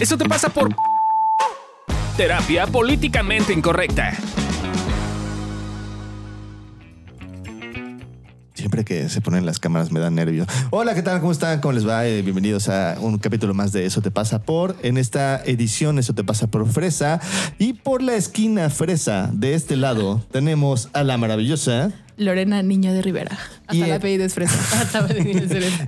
Eso te pasa por terapia políticamente incorrecta. Siempre que se ponen las cámaras me da nervio. Hola, ¿qué tal? ¿Cómo están? ¿Cómo les va? Eh, bienvenidos a un capítulo más de Eso te pasa por. En esta edición, Eso te pasa por Fresa. Y por la esquina Fresa, de este lado, tenemos a la maravillosa. Lorena Niño de Rivera. Hasta Y, es fresa.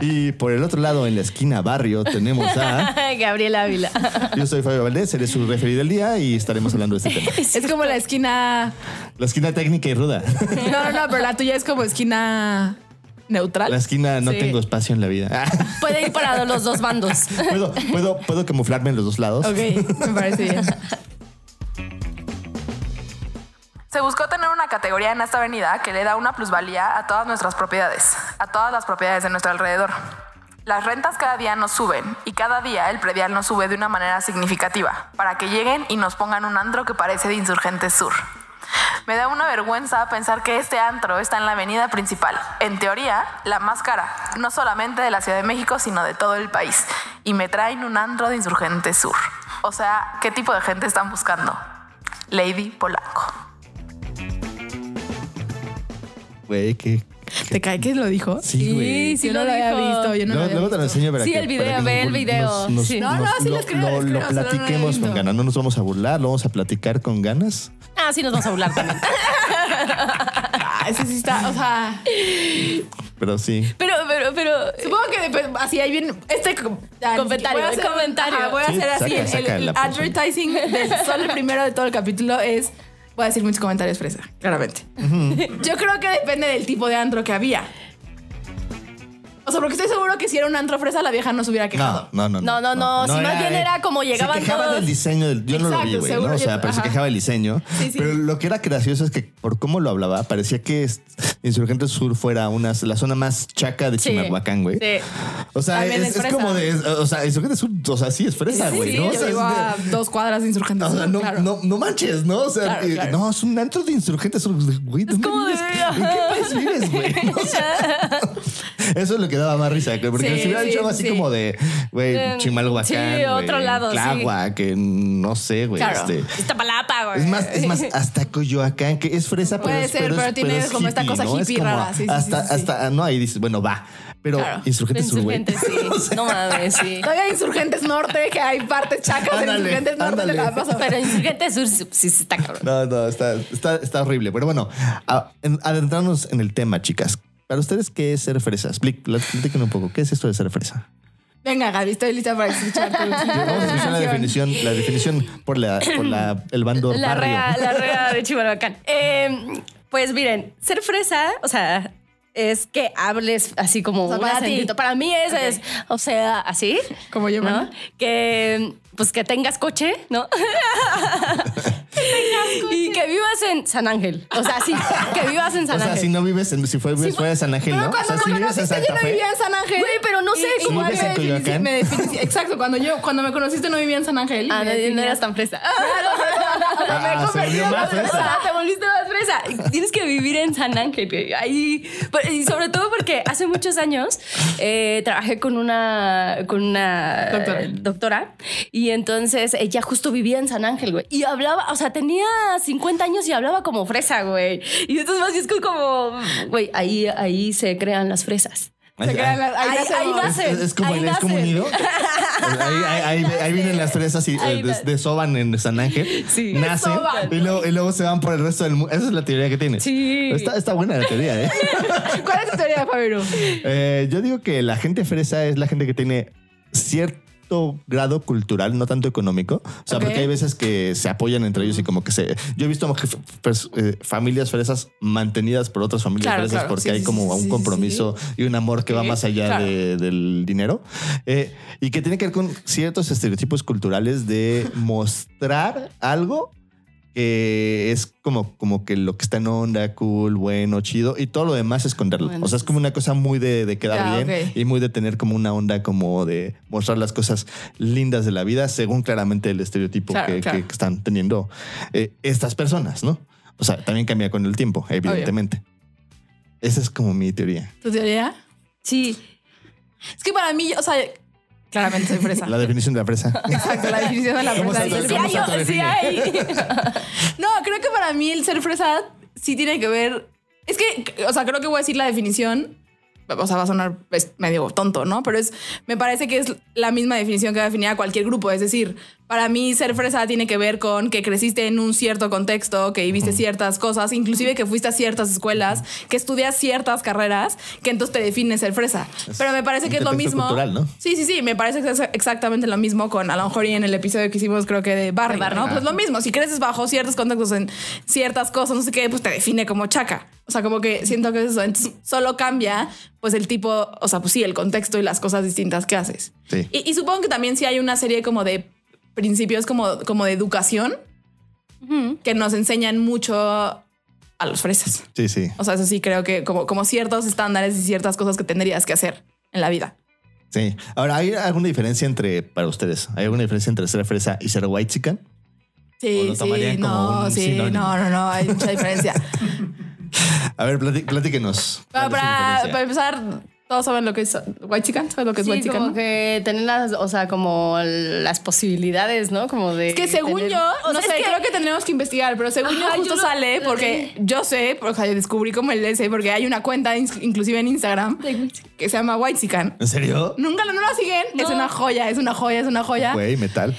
Y por el otro lado, en la esquina Barrio, tenemos a. Gabriela Ávila. Yo soy Fabio Valdés, eres su referido del día y estaremos hablando de este tema. Es como la esquina. La esquina técnica y ruda. No, no, no, pero la tuya es como esquina neutral. La esquina no Sí. tengo espacio en la vida. Puede ir para los dos bandos. ¿Puedo, puedo, puedo camuflarme en los dos lados. Ok, me parece bien. Se buscó tener una categoría en esta avenida que le da una plusvalía a todas nuestras propiedades, a todas las propiedades de nuestro alrededor. Las rentas cada día nos suben y cada día el predial nos sube de una manera significativa para que lleguen y nos pongan un antro que parece de Insurgentes Sur. Me da una vergüenza pensar que este antro está en la avenida principal, en teoría la más cara, no solamente de la Ciudad de México, sino de todo el país. Y me traen un antro de Insurgentes Sur. O sea, ¿qué tipo de gente están buscando? Lady Polanco. Güey, que. ¿Te cae que lo dijo? Sí, güey. sí yo no lo había visto. Yo no luego, lo había luego te lo visto. enseño para Sí, que, el video, para que ve nos el video. nos- nos- Sí. No, no, nos- sí lo, creo, lo- lo no platiquemos con ganas. No nos vamos a burlar, lo vamos a platicar con ganas. Ah, sí, nos vamos a burlar también. Ah, ese sí está, o sea, Pero sí. Pero, pero, pero. supongo que dep- así ahí viene este ah, Comentario, voy a hacer- comentario. ajá, voy a Sí, hacer así saca, el- saca el, advertising del solo el primero de todo el capítulo es voy a decir muchos comentarios fresa, claramente. Yo creo que depende del tipo de antro que había. O sea, porque estoy seguro que si era un antro fresa la vieja no se hubiera quejado. No, no, no. No, no, no, si más bien era como llegaban Se quejaba todos. del diseño del. Yo no lo vi, Exacto, güey. ¿no? O sea, pero se quejaba del diseño. Sí, sí. Pero lo que era gracioso es que por cómo lo hablaba, parecía que Insurgente Sur fuera una, la zona más chaca de Sí. Chimalhuacán, güey. Sí. O sea, es, es es como de. O sea, Insurgente Sur, o sea, sí es fresa, güey. sí, ¿no? O yo sea, vivo es de- a dos cuadras de insurgentes. O sea, no, claro. no, no manches, ¿no? O sea, Claro, eh, claro. no, es un antro de insurgentes. Güey, ¿dónde como vives? de- ¿En qué país vives, güey? O sea, eso es lo que daba más risa. que- Porque Sí, si hubiera sí, dicho algo así sí. como de, güey, Eh, Chimalhuacán. sí, otro lado, sí. Tláhuac, que no sé, güey. Claro. Este, Iztapalapa, güey. es más, es más, hasta Coyoacán, que es fresa, pero Puede es, ser, pero, pero tiene es como esta cosa hippie rara, sí, sí, hasta, sí, sí, sí. hasta, no, ahí dices, bueno, va. Pero Claro. Insurgentes Sur, güey. Insurgentes, sí. No mames, sí. Todavía hay Insurgentes Norte, que hay partes chacas de Ándale, Insurgentes Norte. ándale. te la paso. Pero Insurgentes Sur sí, sí está cabrón. No, no, está, está, está horrible. Pero bueno, en- adentrarnos en el tema, chicas. Para ustedes, ¿qué es ser fresa? Platiquen un poco. ¿Qué es esto de ser fresa? Venga, Gaby, estoy lista para escuchar tu Vamos a escuchar la definición, la definición por, la, por la- el bando La barrio. rea, la rea de Chimalhuacán. Eh, pues miren, ser fresa, o sea, es que hables así como O sea, un para ti. Para mí eso es, o sea, así. Como yo. ¿no? Que pues que tengas coche, ¿no? y que vivas en San Ángel. O sea, sí, que vivas en O San sea, Ángel. si no vives en, si fue, fuera de San Ángel, Pero ¿no? O cuando sea, si me vives en conociste, yo no vivía en San Ángel. Güey, pero no sé, Y- ¿cómo en me me Exacto, cuando yo cuando me conociste no vivía en San Ángel. Ah, Me no, no eras tan fresa. Ah, se volvió más fresa. te volviste más fresa. Tienes que vivir en San Ángel. güey. Ahí, y sobre todo porque hace muchos años eh, trabajé con una, con una Doctora. doctora y entonces ella justo vivía en San Ángel, güey. Y hablaba, o sea, tenía 50 años y hablaba como fresa, güey. Y entonces más es como, güey, ahí, ahí se crean las fresas. Se crean las- ahí Ahí- ahí Es, nace. es- es como, Ahí es como un nace. nido. Ahí, ahí, ahí- ahí vienen las fresas y eh, desoban en San Ángel. Sí. Nacen y luego, y luego se van por el resto del mundo. Esa es la teoría que tienes. Sí. Está, está buena la teoría, ¿eh? ¿Cuál es tu teoría, Fabio? Eh, yo digo que la gente fresa es la gente que tiene cierto grado cultural, no tanto económico. O sea, porque hay veces que se apoyan entre ellos y como que se... Yo he visto eh, familias fresas mantenidas por otras familias Claro, fresas claro. porque Sí, hay como sí, un sí, compromiso y un amor que va más allá claro. de- del dinero. Eh, y que tiene que ver con ciertos estereotipos culturales de mostrar algo que es como, como que lo que está en onda, cool, bueno, chido, y todo lo demás esconderlo. Bueno, o sea, es como una cosa muy de, de quedar Ya, bien y muy de tener como una onda como de mostrar las cosas lindas de la vida según claramente el estereotipo Claro, que, claro. que- que están teniendo eh, estas personas, ¿no? O sea, también cambia con el tiempo, evidentemente. Esa es como mi teoría. ¿Tu teoría? Sí. Es que para mí, o sea, Claramente soy fresa. La definición de la fresa. Exacto, la definición de la ¿Cómo fresa. se- Sí, hay. No, creo que para mí el ser fresa sí tiene que ver. Es que, o sea, creo que voy a decir la definición. O sea, va a sonar pues, medio tonto, ¿no? Pero es, me parece que es la misma definición que definía cualquier grupo. Es decir, para mí ser fresa tiene que ver con que creciste en un cierto contexto, que viviste ciertas cosas, inclusive que fuiste a ciertas escuelas, que estudias ciertas carreras, que entonces te define ser fresa. Pero me parece que es lo mismo. cultural, ¿no? Sí, sí, sí, me parece que es exactamente lo mismo con a lo mejor y en el episodio que hicimos creo que de Barry, De Barry. ¿no? Pues lo mismo, si creces bajo ciertos contextos en ciertas cosas, no sé qué, pues te define como chaca. O sea, como que siento que es eso. Entonces, solo cambia pues el tipo, o sea, pues sí, el contexto y las cosas distintas que haces. Sí. Y, y supongo que también sí hay una serie como de principios como, como de educación que nos enseñan mucho a los fresas. Sí, sí. O sea, eso sí creo que como, como ciertos estándares y ciertas cosas que tendrías que hacer en la vida. Sí. Ahora, ¿hay alguna diferencia entre, para ustedes, ¿hay alguna diferencia entre ser fresa y ser white chican? ¿O Sí, sí, no, sí, sinónimo? no, no, no, hay mucha diferencia. A ver, platí- platíquenos. para empezar, todos saben lo que es white chicken, ¿sabes lo que es Sí, white chicken? como no? que tener las, o sea, como las posibilidades, ¿no? Como de. Es que según tener- yo, O no sea, sé, es que- creo que tendremos que investigar, pero según Ajá, yo justo yo lo- sale porque yo sé, o sea, yo descubrí como el ese, porque hay una cuenta inclusive en Instagram que se llama White Chicken. ¿En serio? Nunca lo- no la siguen, es No. una joya, es una joya, es una joya. Güey, metal.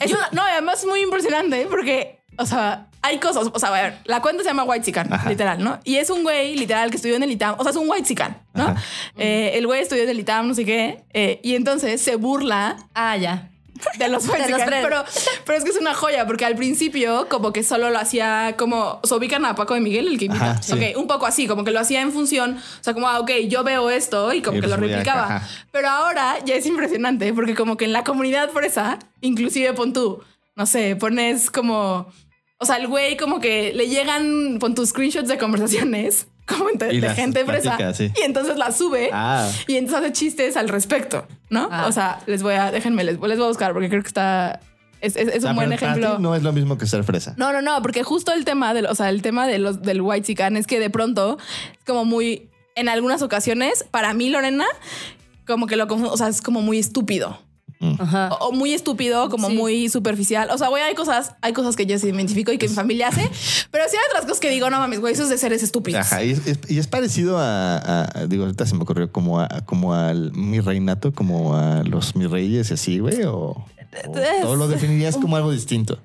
Es una- no, y además es muy impresionante porque, o sea, hay cosas, o sea, a ver, la cuenta se llama White Ajá. literal, ¿no? Y es un güey, literal, que estudió en el ITAM, o sea, es un White Chican, ¿no? Eh, el güey estudió en el ITAM, no sé qué, eh, y entonces se burla Ah, ya. de los White De los pero, pero es que es una joya, porque al principio como que solo lo hacía como, ¿se ubican a Paco de Miguel, el que invita? Ajá, sí. Ok, un poco así, como que lo hacía en función, o sea, como, ah, ok, yo veo esto y como Y que lo subía, replicaba. Pero ahora ya es impresionante, porque como que en la comunidad fresa, inclusive pon tú, no sé, pones como, o sea, el güey como que le llegan, pon tus screenshots de conversaciones. Como Y de gente fresa. sí. Y entonces las sube. Ah. Y entonces hace chistes al respecto, ¿no? Ah. O sea, les voy a, déjenme, les, les voy a buscar porque creo que está, es, es- es un buen ejemplo. no es lo mismo que ser fresa. No, no, no, porque justo el tema del, o sea, el tema de los, del white chican es que de pronto es como muy, en algunas ocasiones, para mí, Lorena, como que lo o sea, es como muy estúpido. Ajá. O, o muy estúpido, como Sí. muy superficial. O sea, güey, hay cosas, hay cosas que yo sí identifico y que mi familia hace, pero sí hay otras cosas que digo, no mames, güey, eso es de seres estúpidos. Ajá, y es, es- y es parecido a, a- digo, ahorita se me ocurrió como a, como al mi reinato, como a los mis reyes y así, güey, o, o todo lo definirías como algo distinto.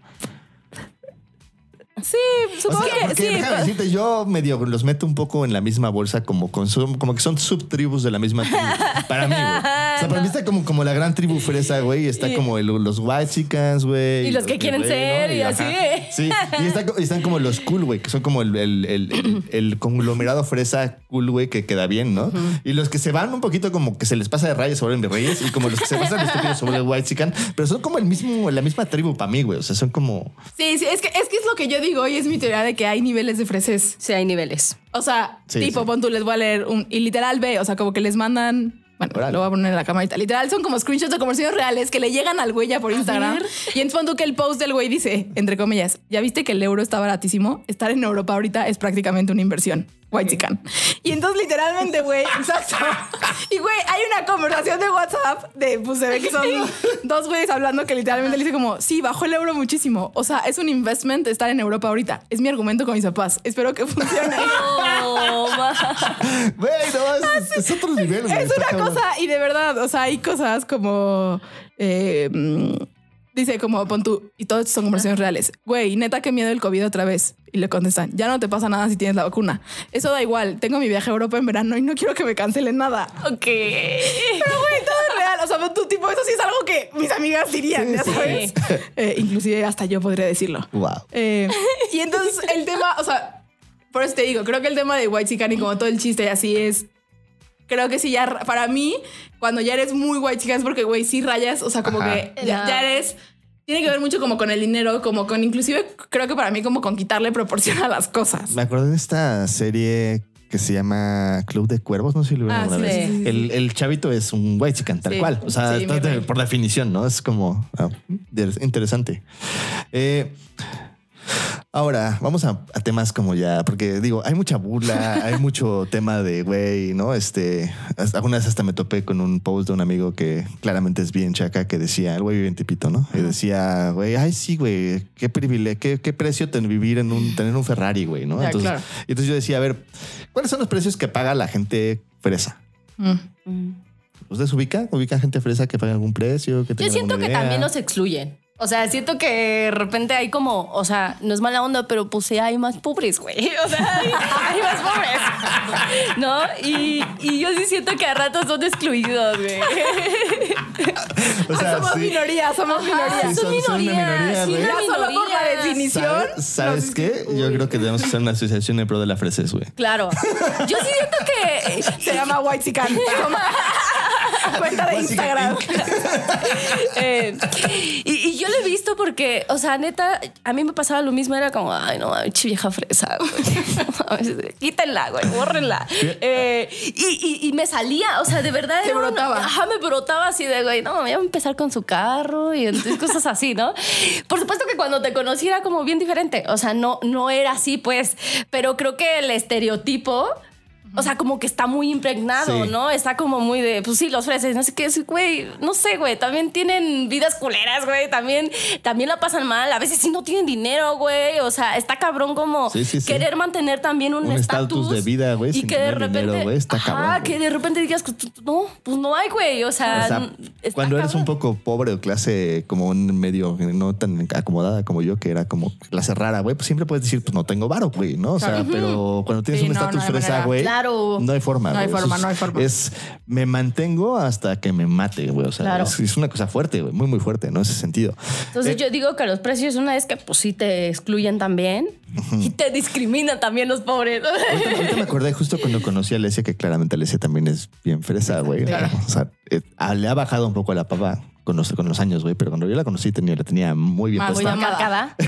Sí, supongo O sea, que sí. déjame decirte, yo medio los meto un poco en la misma bolsa, como, con su- como que son subtribus de la misma tribu. Para mí, güey. O sea, para mí está como, como la gran tribu fresa, güey. Está Y- como el- los white chickens, güey. Y los que quieren ser, y así. Sí, y, está están como los cool, güey, que son como el, el- el- el- el conglomerado fresa cool, güey, que queda bien, ¿no? Y los que se van un poquito como que se les pasa de rayas sobre mis reyes y como los que se pasan de estúpidos sobre el white chicken, pero son como el mismo, la misma tribu para mí, güey. O sea, son como... Sí, sí, es que, es que es lo que yo digo y es mi teoría de que hay niveles de freses. Sí, hay niveles. O sea, Sí, tipo, sí. pon tú, les voy a leer un. Y literal ve, o sea, como que les mandan. Bueno, Órale. lo voy a poner en la camarita. Literal son como screenshots de conversaciones reales que le llegan al güey ya por Instagram. Y entonces pon tú que el post del güey dice, entre comillas, ya viste que el euro está baratísimo. Estar en Europa ahorita es prácticamente una inversión. White chican. Y entonces literalmente, güey, exacto. Y güey, hay una conversación de WhatsApp de, pues se ve que son dos güeyes hablando que literalmente le dice como, sí, bajó el euro muchísimo. O sea, es un investment estar en Europa ahorita. Es mi argumento con mis papás. Espero que funcione. Oh, ma. Güey, no, es, es otro nivel, güey. Es una cosa, y de verdad, o sea, hay cosas como. eh, mm, dice como pon tú, y todo esto son conversaciones reales. Güey, neta, qué miedo el COVID otra vez. Y le contestan, ya no te pasa nada si tienes la vacuna. Eso da igual. Tengo mi viaje a Europa en verano y no quiero que me cancelen nada. Ok. Pero, güey, todo es real. O sea, pon tú, tipo, eso sí es algo que mis amigas dirían, ya Sí, sí. sabes. Eh, inclusive hasta yo podría decirlo. Wow. Eh, y entonces el tema, o sea, por eso te digo, creo que el tema de White Chican y como todo el chiste y así es. Creo que sí, ya para mí, cuando ya eres muy chican es porque, güey, sí rayas, o sea, como Ajá. que ya, eres. Tiene que ver mucho como con el dinero, como con inclusive creo que para mí como con quitarle proporción a las cosas. Me acordé de esta serie que se llama Club de Cuervos, no sé si lo vieron Ah, sí, vez. sí, sí, sí. El, el chavito es un white chican, tal Sí. cual. O sea, Sí, de- por definición, ¿no? Es como ah, interesante. Eh, Ahora, vamos a, a temas como ya, porque digo, hay mucha burla, hay mucho tema de, güey, ¿no? Este, alguna vez hasta me topé con un post de un amigo que claramente es bien chaca, que decía, el güey vive en Tepito, ¿no? Y decía, güey, ay, sí, güey, qué privilegio, qué, qué precio ten- vivir en un, tener un Ferrari, güey, ¿no? Ya, entonces, claro. y entonces yo decía, a ver, ¿cuáles son los precios que paga la gente fresa? Mm. Mm. ¿Ustedes ubican? ¿Ubican gente fresa que paga algún precio? Que Yo siento que idea? también los excluyen. O sea, siento que de repente hay como, o sea, no es mala onda, pero pues sí hay más pobres, güey. O sea, hay, hay más pobres. ¿No? Y, y yo sí siento que a ratos son excluidos, güey. O sea, somos sí. minoría, somos minoría. Sí, son, son- minoría, sí. Ya solo por la definición. ¿Sabes, ¿sabes qué? Yo creo que debemos hacer una asociación en pro de la freses, güey. Claro. Yo sí siento que Se llama White Chican. Cuenta de Instagram. Eh, y, y yo lo he visto porque, o sea, neta, a mí me pasaba lo mismo. Era como, ay, no mames, vieja fresa, güey. Quítenla, güey, bórrenla. Eh, y, y- y me salía, o sea, de verdad. Te era una- brotaba. ajá, me brotaba así de, güey, no, voy a empezar con su carro y entonces cosas así, ¿no? Por supuesto que cuando te conocí era como bien diferente. O sea, no, no era así, pues. Pero creo que el estereotipo. O sea, como que está muy impregnado, Sí. ¿no? Está como muy de, pues sí, los freses, no sé qué, es, güey, no sé, güey, también tienen vidas culeras, güey, también, también la pasan mal, a veces sí no tienen dinero, güey, o sea, está cabrón como Sí, sí, sí. querer mantener también un estatus de vida, güey, y sin que de repente, dinero, güey, está ajá, cabrón, que güey. de repente digas, no, pues no hay, güey, o sea, O cuando eres un poco pobre o clase como un medio no tan acomodada como yo, que era como clase rara, güey, pues siempre puedes decir, pues no tengo varo, güey, ¿no? O sea, pero cuando tienes Sí, un estatus no fresa, güey, Claro. No hay forma. No hay güey. forma, es- no hay forma. Es, me mantengo hasta que me mate, güey. O sea, Claro. es, es una cosa fuerte, güey, muy, muy fuerte, ¿no? Ese sentido. Entonces Eh, yo digo que los precios una vez que pues sí te excluyen también y te discriminan también los pobres. Ahorita, ahorita me acordé justo cuando conocí a Alesia, que claramente Alesia también es bien fresa, güey. Claro. O sea, eh, ah, le ha bajado un poco la papa con los, con los años, güey, pero cuando yo la conocí tenía, la tenía muy bien Más Muy puesta. marcada.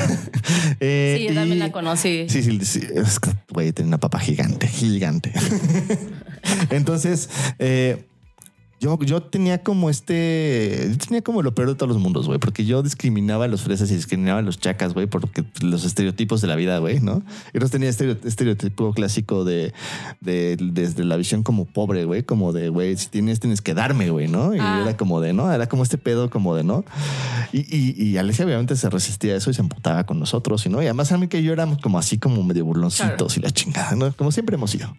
Eh, Sí, yo también y- la conocí. Sí, sí, sí. Güey, tenía una papa gigante, gigante. Entonces, eh, yo, yo tenía como este. Yo tenía como lo peor de todos los mundos, güey, porque yo discriminaba a los fresas y discriminaba a los chacas, güey, porque los estereotipos de la vida, güey, ¿no? Y no tenía este estereotipo clásico de, de- desde la visión como pobre, güey, como de, güey, si tienes, tienes que darme, güey, ¿no? Y Ah. era como de, ¿no? Era como este pedo, como de, ¿no? Y, y, y Alesia obviamente se resistía a eso y se emputaba con nosotros, y ¿no? Y además a mí que yo éramos como así, como medio burloncitos Claro. y la chingada, ¿no? Como siempre hemos sido.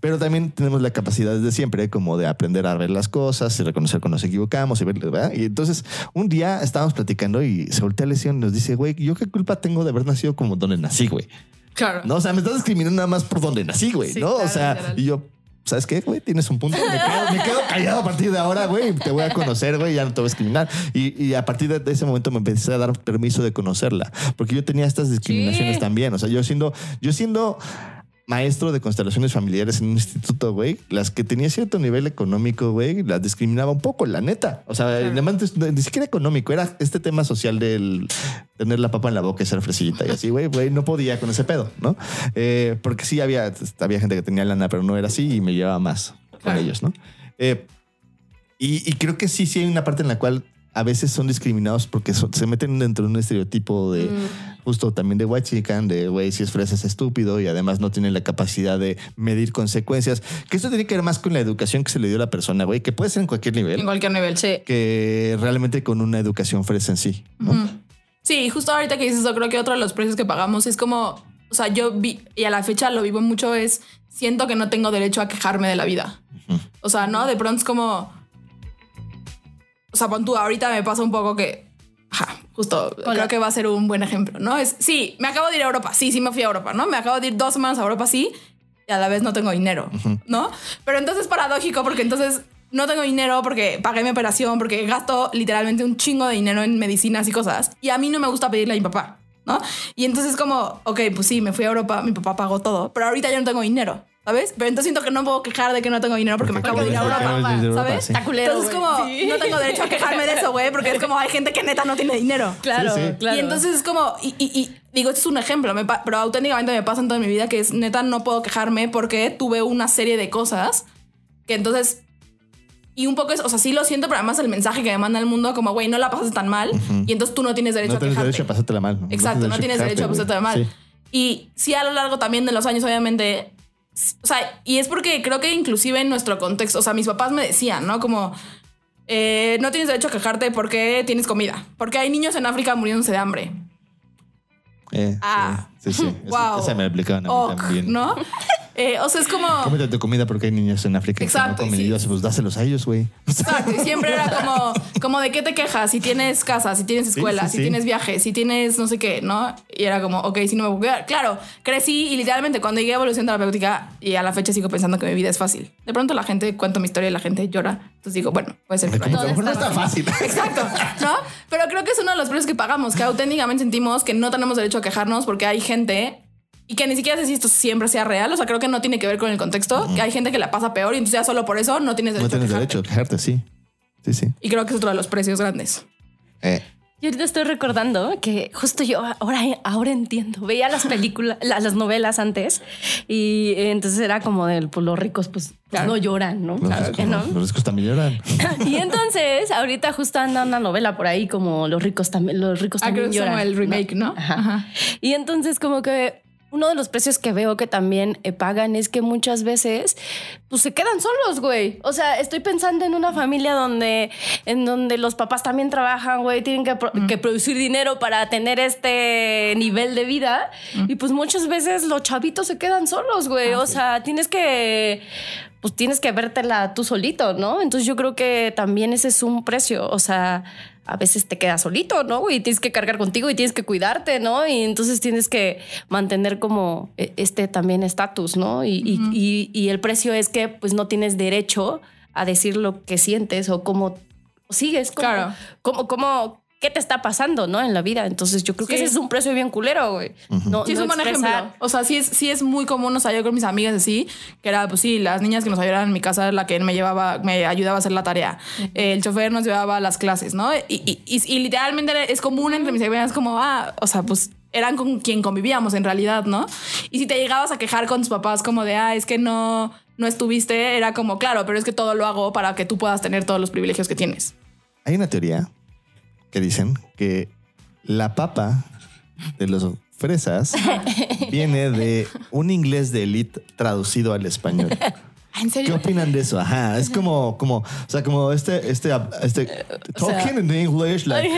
Pero también tenemos la capacidad desde siempre como de aprender a ver las cosas y reconocer cuando nos equivocamos y ver, ¿verdad? Y entonces un día estábamos platicando y se voltea Lesión y nos dice, güey, ¿yo qué culpa tengo de haber nacido como donde nací, güey? Claro. No, o sea, me estás discriminando nada más por donde nací, güey, Sí, ¿no? o claro, sea, literal. y yo, ¿sabes qué, güey? Tienes un punto. Me quedo, me quedo callado a partir de ahora, güey. Te voy a conocer, güey. Ya no te voy a discriminar. Y, y a partir de ese momento me empecé a dar permiso de conocerla. Porque yo tenía estas discriminaciones Sí. también. O sea, yo siendo, yo siendo maestro de constelaciones familiares en un instituto, güey, las que tenía cierto nivel económico, güey, las discriminaba un poco, la neta. O sea, además, ni- ni siquiera económico, era este tema social del tener la papa en la boca y ser fresillita y así, güey, güey, no podía con ese pedo, ¿no? Eh, porque sí había, había gente que tenía lana, pero no era así y me llevaba más con ellos, ¿no? Eh, y, y creo que sí, sí hay una parte en la cual a veces son discriminados porque se meten dentro de un estereotipo de justo también de white chican, de güey, si es fresa es estúpido y además no tiene la capacidad de medir consecuencias. Que eso tiene que ver más con la educación que se le dio a la persona, güey, que puede ser en cualquier nivel, En cualquier nivel. Sí. que realmente con una educación fresa en sí. ¿no? Sí, justo ahorita que dices eso, creo que otro de los precios que pagamos es como, o sea, yo vi, y a la fecha lo vivo mucho, es siento que no tengo derecho a quejarme de la vida. O sea, ¿no? De pronto es como, o sea, pon tú, ahorita me pasa un poco que, ajá, justo, Hola. creo que va a ser un buen ejemplo, ¿no? Es, sí, me acabo de ir a Europa, sí, sí me fui a Europa, ¿no? Me acabo de ir dos semanas a Europa, sí, y a la vez no tengo dinero, ¿no? Pero entonces es paradójico porque entonces no tengo dinero porque pagué mi operación, porque gasto literalmente un chingo de dinero en medicinas y cosas. Y a mí no me gusta pedirle a mi papá, ¿no? Y entonces como, ok, pues sí, me fui a Europa, mi papá pagó todo, pero ahorita yo no tengo dinero. ¿Sabes? Pero entonces siento que no puedo quejar de que no tengo dinero porque, me acabo de ir a Porque Europa. ¿Sabes? sí. Está culero, Entonces, güey. como, Sí. no tengo derecho a quejarme de eso, güey, porque es como hay gente que neta no tiene dinero. Claro, Sí, sí. claro. Y entonces es como, y, y- y digo, esto es un ejemplo, me pero auténticamente me pasa en toda mi vida que es neta no puedo quejarme porque tuve una serie de cosas que entonces Y un poco es, o sea, sí lo siento, pero además el mensaje que me manda el mundo, como, güey, no la pasaste tan mal. Y entonces tú no tienes derecho No a tienes quejarte. derecho a pasártela mal. Exacto, no tienes derecho a pasártela mal. Sí. Y sí, a lo largo también de los años, obviamente. O sea, y es porque creo que inclusive en nuestro contexto, o sea, mis papás me decían, ¿no? Como, eh, no tienes derecho a quejarte porque tienes comida. Porque hay niños en África muriéndose de hambre. Eh, Ah. Sí, sí. sí. Esa- Wow. Esa me la aplicaban a mí Ok, también. ¿no? Eh, o sea, es como... Cómete tu comida porque hay niños en África Exacto, que no comen. sí. Y yo, pues dáselos a ellos, güey. Exacto, y siempre era como, como de qué te quejas, si tienes casa, si tienes escuela, sí, si tienes viaje, si tienes no sé qué, ¿no? Y era como, ok, si no me voy a cuidar. Claro, crecí y literalmente cuando llegué a evolución terapéutica y a la fecha sigo pensando que mi vida es fácil. De pronto la gente, cuento mi historia y la gente llora. Entonces digo, bueno, puede ser Como no que a lo haya- mejor no está fácil. Exacto, ¿no? Pero creo que es uno de los precios que pagamos, que auténticamente sentimos que no tenemos derecho a quejarnos porque hay gente y que ni siquiera sé si esto siempre sea real, o sea, creo que no tiene que ver con el contexto, que hay gente que la pasa peor y entonces ya solo por eso no tienes No derecho tienes a derecho a quejarte, sí. Sí, sí. Y creo que es otro de los precios grandes. Eh, Yo ahorita estoy recordando que justo yo ahora, ahora entiendo. Veía las películas, la- las novelas antes y entonces era como del, pues los ricos pues, pues, Claro. no lloran, ¿no? los, Claro ricos, que no. los ricos también lloran. Y entonces ahorita justo anda una novela por ahí como los ricos también, los ricos Ah, creo también que es lloran. como el remake, ¿no? Ajá. Ajá. Y entonces como que uno de los precios que veo que también eh, pagan es que muchas veces pues se quedan solos, güey. O sea, estoy pensando en una familia donde en donde los papás también trabajan, güey, tienen que, pro- que producir dinero para tener este nivel de vida y pues muchas veces los chavitos se quedan solos, güey. o sea, tienes que pues tienes que vértela tú solito, ¿no? Entonces yo creo que también ese es un precio, o sea, a veces te quedas solito, ¿no? Y tienes que cargar contigo y tienes que cuidarte, ¿no? Y entonces tienes que mantener como eh, este también estatus, ¿no? Y, y- y- y el precio es que pues no tienes derecho a decir lo que sientes o cómo sigues, como, Claro. como, como, ¿qué te está pasando, no? En la vida. Entonces yo creo que ese es un precio bien culero, güey. No, Sí, es no un buen expresar- ejemplo. O sea, sí es, sí es muy común. O sea, yo con mis amigas así, que era, pues sí, las niñas que nos ayudaban en mi casa, la que me llevaba, me ayudaba a hacer la tarea. El chofer nos llevaba a las clases, ¿no? Y, y- y- y literalmente era- es común entre mis amigas, como, ah, o sea, pues eran con quien convivíamos en realidad, ¿no? Y si te llegabas a quejar con tus papás, como de, ah, es que no, no estuviste, era como, claro, pero es que todo lo hago para que tú puedas tener todos los privilegios que tienes. Hay una teoría que dicen que la papa de los fresas viene de un inglés de elite traducido al español. Ah, ¿En ¿Qué serio? opinan de eso? Ajá, es como, como, o sea, como este, este, este, talking in English, like,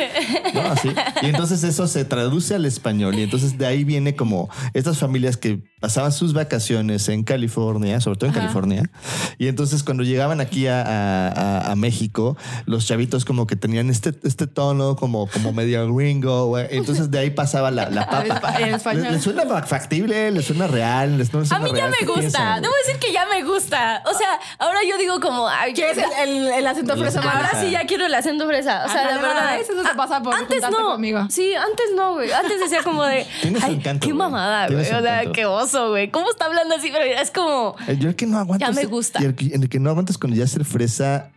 ¿no? Así. Y entonces eso se traduce al español y entonces de ahí viene como estas familias que pasaban sus vacaciones en California, sobre todo en Ajá. California, y entonces cuando llegaban aquí a, a- a- México, los chavitos como que tenían este, este tono como, como medio gringo, entonces de ahí pasaba la, la papa. ¿Les, les suena factible? ¿Les suena real? ¿Les no les A suena mí ya real? me ¿Qué gusta. Debo decir que ya me gusta. O sea, ahora yo digo como... Ay, ¿Quieres el, el, el acento fresa? Ahora sí ya quiero el acento fresa. O sea, Ah, de no, verdad. eso se pasa por antes no. conmigo. Sí, antes no, güey. Antes decía como de. Tienes Ay, encanto, qué güey. mamada, güey. O sea, encanto. qué oso, güey. ¿Cómo está hablando así? Pero es como. Eh, Yo el que no aguanto. Ya me gusta. Y el que, el que no aguantas con ya ser fresa,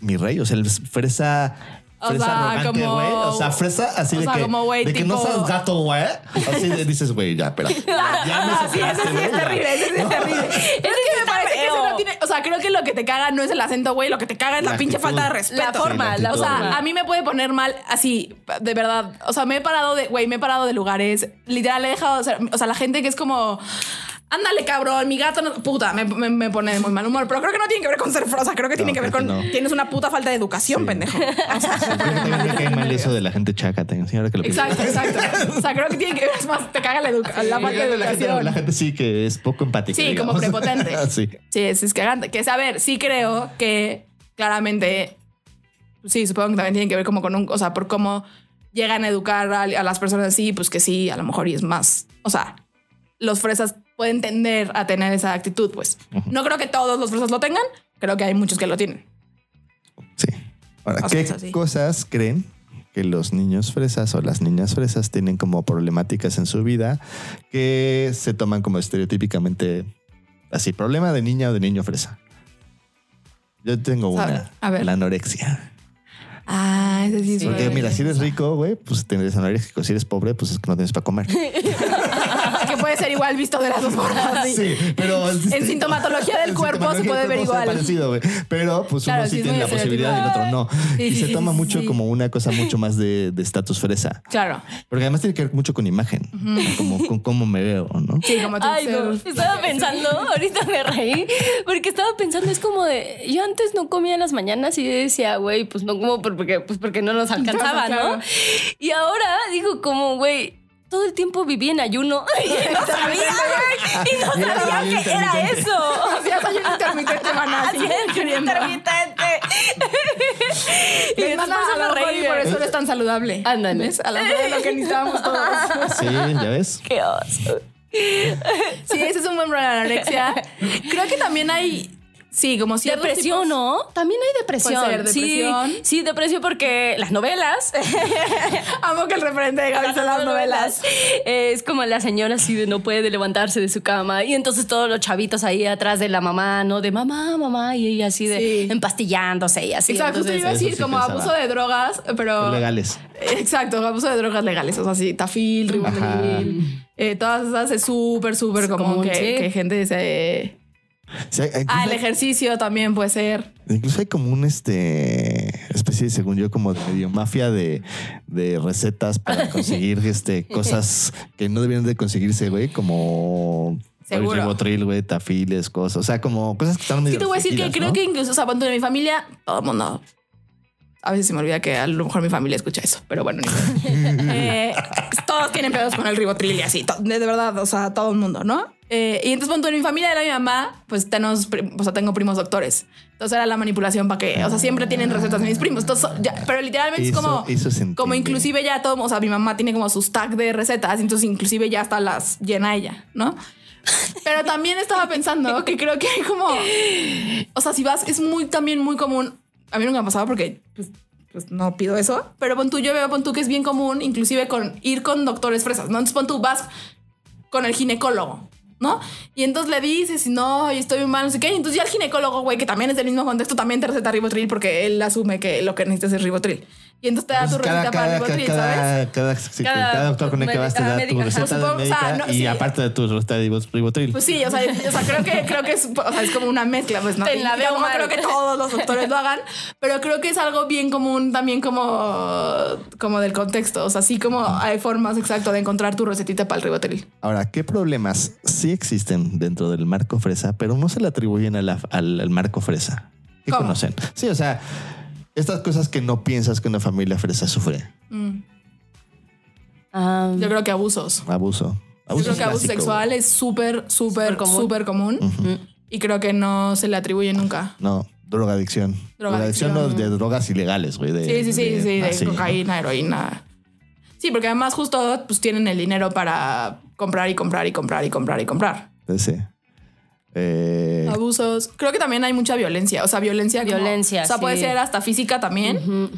mi rey. O sea, el fresa. O Fresa sea, arrogante, como- güey. O sea, fresa así o de sea, que. como de que no seas gato, güey. Así de- dices, güey, ya, espera. Ya me Ah, sí, ese sacaste, sí es terrible, ese sí es terrible que me parece que eso no tiene. O sea, creo que lo que te caga no es el acento, güey. Lo que te caga es la, La pinche actitud. falta de respeto. La forma, Sí, la la O sea, forma. a mí me puede poner mal así, de verdad. O sea, me he parado de, güey, me he parado de lugares. Literal, he dejado. O sea, la gente que es como. Ándale, cabrón, mi gato no. Puta, me, me- me pone de muy mal humor. Pero creo que no tiene que ver con ser frosa. Creo que tiene que ver creo con. que no. Tienes una puta falta de educación, pendejo. O sea, También me cae mal eso de la gente chaca. tengo- sí, ahora que lo pienso. Exacto, exacto. O sea, creo que tiene que ver. Es más, te caga la, educa la falta de la, gente, educación. la gente sí que es poco empática. Sí, como digamos. prepotente. sí. Sí, es, es cagante. Que es, a ver, sí creo que claramente, sí, supongo que también tiene que ver como con un, o sea, por cómo llegan a educar a, a las personas así, pues que sí, a lo mejor y es más, o sea, los fresas pueden tender a tener esa actitud, pues. No creo que todos los fresas lo tengan, creo que hay muchos que lo tienen. Sí. Ahora, Más o ¿qué menos así. cosas creen que los niños fresas o las niñas fresas tienen como problemáticas en su vida que se toman como estereotípicamente así? Problema de niña o de niño fresa. Yo tengo una. a ver. La anorexia. Ah, ese sí es Sí. Porque mira, si eres rico, güey, pues tienes anorexia. Si eres pobre, pues es que no tienes para comer. puede ser igual visto de las dos formas. sí. Sí, pero En sintomatología del en cuerpo se puede del ver igual. parecido. Pero pues Claro, uno sí, tiene la posibilidad y el otro no. Sí, y sí, se toma mucho sí. como una cosa mucho más de de estatus fresa. Claro. Porque además tiene que ver mucho con imagen, como con cómo me veo, ¿no? Sí, como tú Ay, no. Estaba pensando, ahorita me reí, porque estaba pensando, es como de, yo antes no comía en las mañanas y decía, güey, pues no como por- porque, pues porque no nos alcanzaba, Claro. ¿no? Y ahora digo como, güey, todo el tiempo viví en ayuno y no sabía, güey, y no Y era sabía ayuno que era eso. Hacías ayuno intermitente, maná. Así es, queriendo. intermitente. y manda por a eso me reí, y por eso eres tan saludable. Ándale. ¿Ves? A lo mejor es lo que necesitábamos todos. Sí, ya ves. Qué oso. Sí, ese es un buen problema, la anorexia. Creo que también hay, sí, como ciertos Depresión, tipos- ¿no? También hay depresión. Puede ser depresión. Sí, sí, depresión porque las novelas. Amo que el referente de Gaby son las novelas. Es como la señora así de no puede levantarse de su cama y entonces todos los chavitos ahí atrás de la mamá, ¿no? De mamá, mamá y ella así de Sí. empastillándose y así. Exacto, justo Entonces, iba a decir sí como pensaba. abuso de drogas, pero... Legales. Exacto, abuso de drogas legales, o sea, sí, tafil, ribotril, eh, todas esas es súper, súper como común, que gente se... Ah, el hay, ejercicio también puede ser. incluso hay como un este especie, según yo, como de medio mafia de, de recetas para conseguir este cosas que no debieran de conseguirse, güey, como Seguro. ribotril, güey, tafiles, cosas. O sea, como cosas que están medio Sí, te voy a decir que creo que incluso, o sea, cuando en mi familia, todo el mundo. A veces se me olvida que a lo mejor mi familia escucha eso, pero bueno. Eh, todos tienen pedos con el ribotril y así, de verdad, o sea, todo el mundo, ¿no? Eh, y entonces, cuando en mi familia era mi mamá, pues tenemos, o sea, tengo primos doctores. Entonces era la manipulación para que, o sea, siempre tienen recetas mis primos. Entonces, ya- pero literalmente Eso- es como, eso como inclusive ya todo, o sea, mi mamá tiene como sus tag de recetas, entonces inclusive ya hasta las llena ella, ¿no? Pero también estaba pensando que creo que hay como. O sea, si vas, es muy también muy común. A mí nunca me ha pasado porque pues, pues, no pido eso. Pero pon tú, yo veo pon tú que es bien común, inclusive con ir con doctores fresas, ¿no? Entonces pon tú, vas con el ginecólogo. ¿No? Y entonces le dices, no, estoy mal, no sé qué. Entonces ya el ginecólogo, güey, que también es del mismo contexto, también te receta ribotril porque él asume que lo que necesitas es ribotril. Y entonces te da tu Entonces, receta para ribotril, ¿sabes? cada, cada, sí, Cada cada doctor con el que vas te da médica, tu ajá, receta supongo, o médica sea, no, y sí. aparte de tu receta de ribotril. Pues sí, o sea, o sea, creo que creo que es, o sea, es como una mezcla, pues no. Te la veo creo que todos los doctores lo hagan, pero creo que es algo bien común también como como del contexto, o sea, así como hay formas exacto de encontrar tu recetita para el ribotril. Ahora, ¿qué problemas sí existen dentro del marco fresa, pero no se le atribuyen a la- al, al marco fresa? ¿Qué ¿Cómo? conocen? Sí, o sea, estas cosas que no piensas que una familia fresa sufre. Ah, Yo creo que abusos. Abuso. Yo creo que abuso sexual es súper súper Súper común. y creo que no se le atribuye nunca. No, drogadicción. Drogadicción. Drogadicción no, de drogas ilegales, güey. Sí, sí, sí, de- sí, de ah, cocaína, heroína. Sí, porque además justo pues tienen el dinero para comprar y comprar y comprar y comprar y comprar. Sí. Eh, Abusos. Creo que también hay mucha violencia. O sea, violencia. como- Violencia, O sea, puede ser hasta física también.